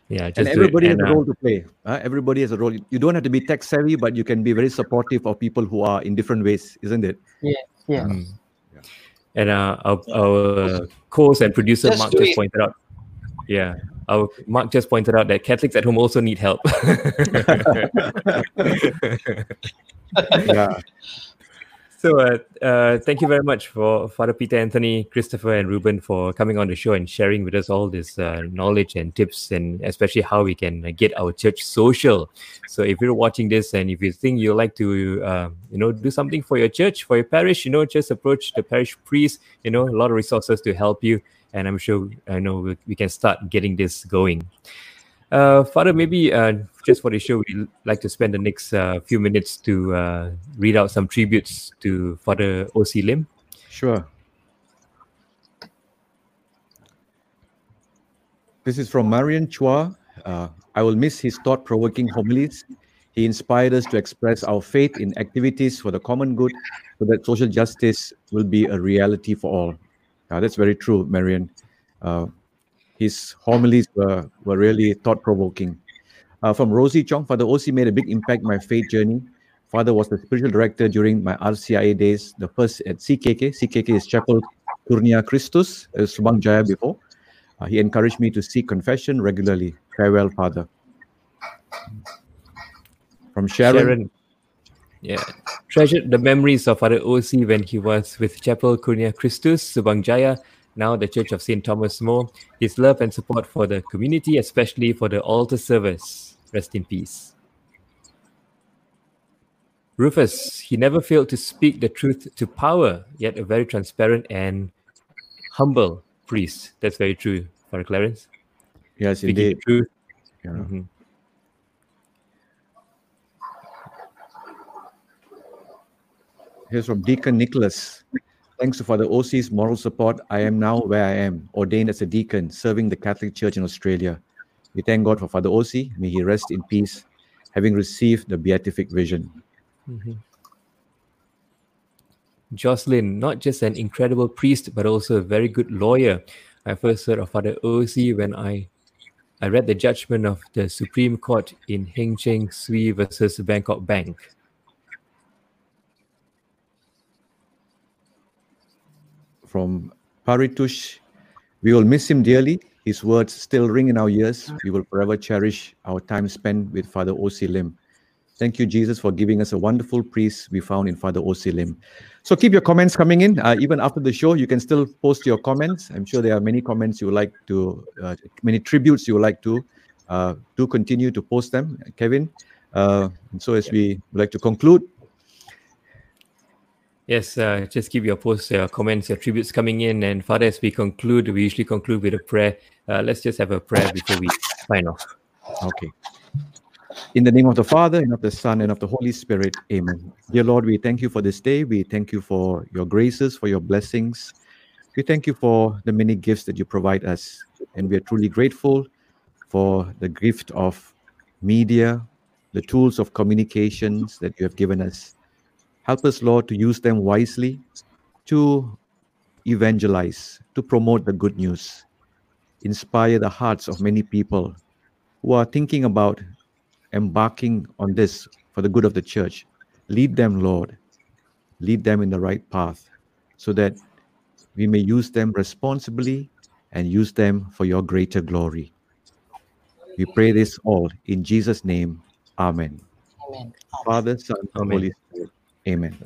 Yeah, just and do it. everybody has And, a uh, role to play. uh, everybody has a role. You don't have to be tech savvy, but you can be very supportive of people who are in different ways, isn't it? Yeah, yeah. Mm. And uh, our, our co-host and producer Just Mark just it. pointed out. Yeah, our Mark just pointed out that Catholics at home also need help. Yeah. so uh, uh, thank you very much for Father Peter Anthony, Christopher, and Ruben for coming on the show and sharing with us all this uh, knowledge and tips, and especially how we can uh, get our church social. So if you're watching this and if you think you'd like to, uh, you know, do something for your church, for your parish, you know, just approach the parish priest. You know, a lot of resources to help you, and I'm sure I know we, we can start getting this going. Uh, Father, maybe uh, just for the show, we'd like to spend the next uh, few minutes to uh, read out some tributes to Father O.C. Lim. Sure. This is from Marian Chua. Uh, I will miss his thought provoking homilies. He inspired us to express our faith in activities for the common good so that social justice will be a reality for all. Uh, that's very true, Marian. Uh, his homilies were, were really thought provoking. Uh, from Rosie Chong, Father OC made a big impact my faith journey. Father was the spiritual director during my RCIA days, the first at CKK. CKK is Chapel Kurnia Christus, uh, Subang Jaya before. Uh, he encouraged me to seek confession regularly. Farewell, Father. From Sharon. Sharon. Yeah. Treasured the memories of Father OC when he was with Chapel Kurnia Christus, Subang Jaya, now the Church of St. Thomas More. His love and support for the community, especially for the altar service. Rest in peace. Rufus, he never failed to speak the truth to power, yet a very transparent and humble priest. That's very true, Father Clarence. Yes, Speaking indeed. the truth. Yeah. Mhm. Here's from Deacon Nicholas. Thanks to Father OC's moral support, I am now where I am, ordained as a deacon, serving the Catholic Church in Australia. We thank God for Father OC. May he rest in peace, having received the beatific vision. Mhm. Jocelyn, not just an incredible priest, but also a very good lawyer. I first heard of Father O.C. when I I read the judgment of the Supreme Court in Heng Cheng Sui versus Bangkok Bank. From Paritush, we will miss him dearly. His words still ring in our ears. We will forever cherish our time spent with Father O.C. Lim. Thank you, Jesus, for giving us a wonderful priest we found in Father O.C. Lim. So keep your comments coming in. Uh, even after the show, you can still post your comments. I'm sure there are many comments you would like to, uh, many tributes you would like to. Uh, do continue to post them, Kevin. Uh, and so as we like to conclude, Yes, uh, just keep your posts, your comments, your tributes coming in. And Father, as we conclude, we usually conclude with a prayer. Uh, let's just have a prayer before we sign off. Okay. In the name of the Father, and of the Son, and of the Holy Spirit, amen. Dear Lord, we thank you for this day. We thank you for your graces, for your blessings. We thank you for the many gifts that you provide us. And we are truly grateful for the gift of media, the tools of communications that you have given us. Help us, Lord, to use them wisely to evangelize, to promote the good news, inspire the hearts of many people who are thinking about embarking on this for the good of the church. Lead them, Lord. Lead them in the right path so that we may use them responsibly and use them for your greater glory. We pray this all in Jesus' name. Amen. Amen. Father, Son, and Amen. Holy Spirit. Amen.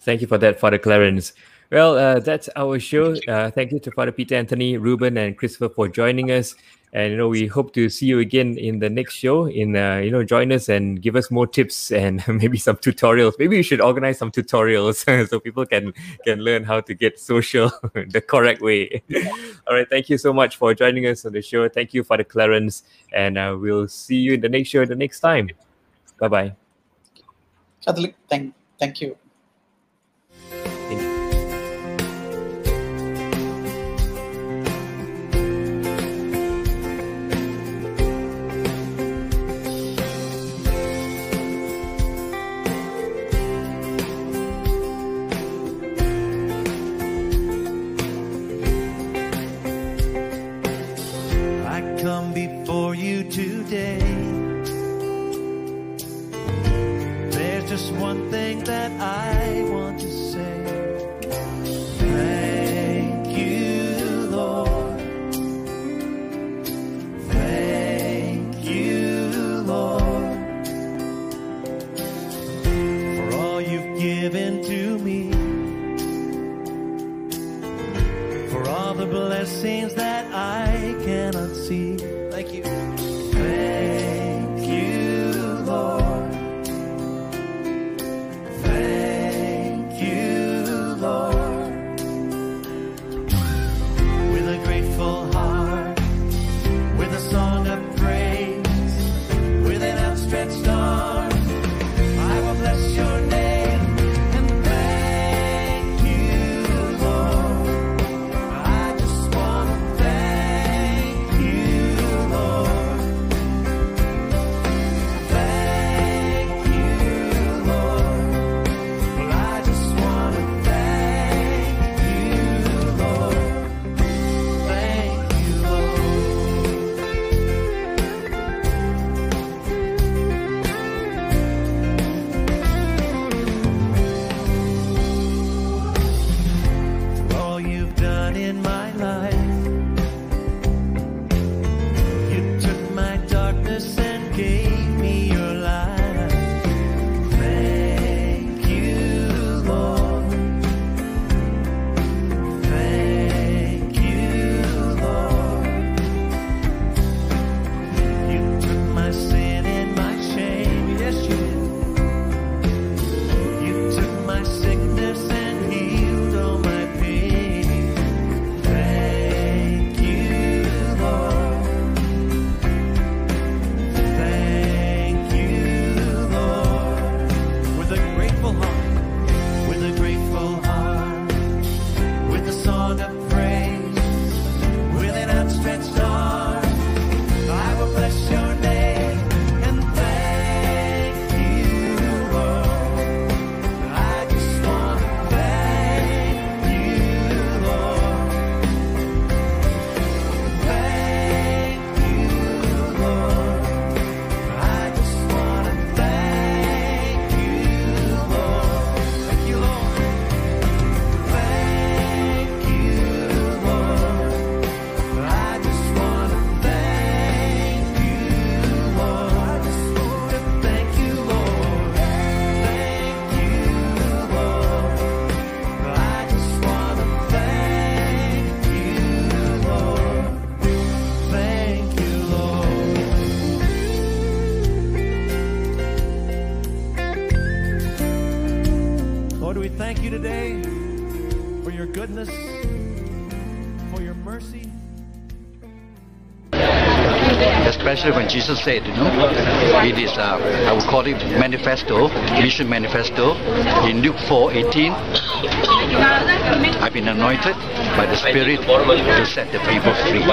Thank you for that, Father Clarence. Well, uh, that's our show. Uh, thank you to Father Peter Anthony, Ruben, and Christopher for joining us. And you know, we hope to see you again in the next show. In uh, you know, join us and give us more tips and maybe some tutorials. Maybe we should organize some tutorials so people can can learn how to get social the correct way. All right, thank you so much for joining us on the show. Thank you, Father Clarence, and uh, we'll see you in the next show the next time. Bye bye. Catholic, thank, thank you. Especially when Jesus said, you know, it is, uh, I would call it manifesto, mission manifesto, in Luke 4 18. I've been anointed by the Spirit to set the people free.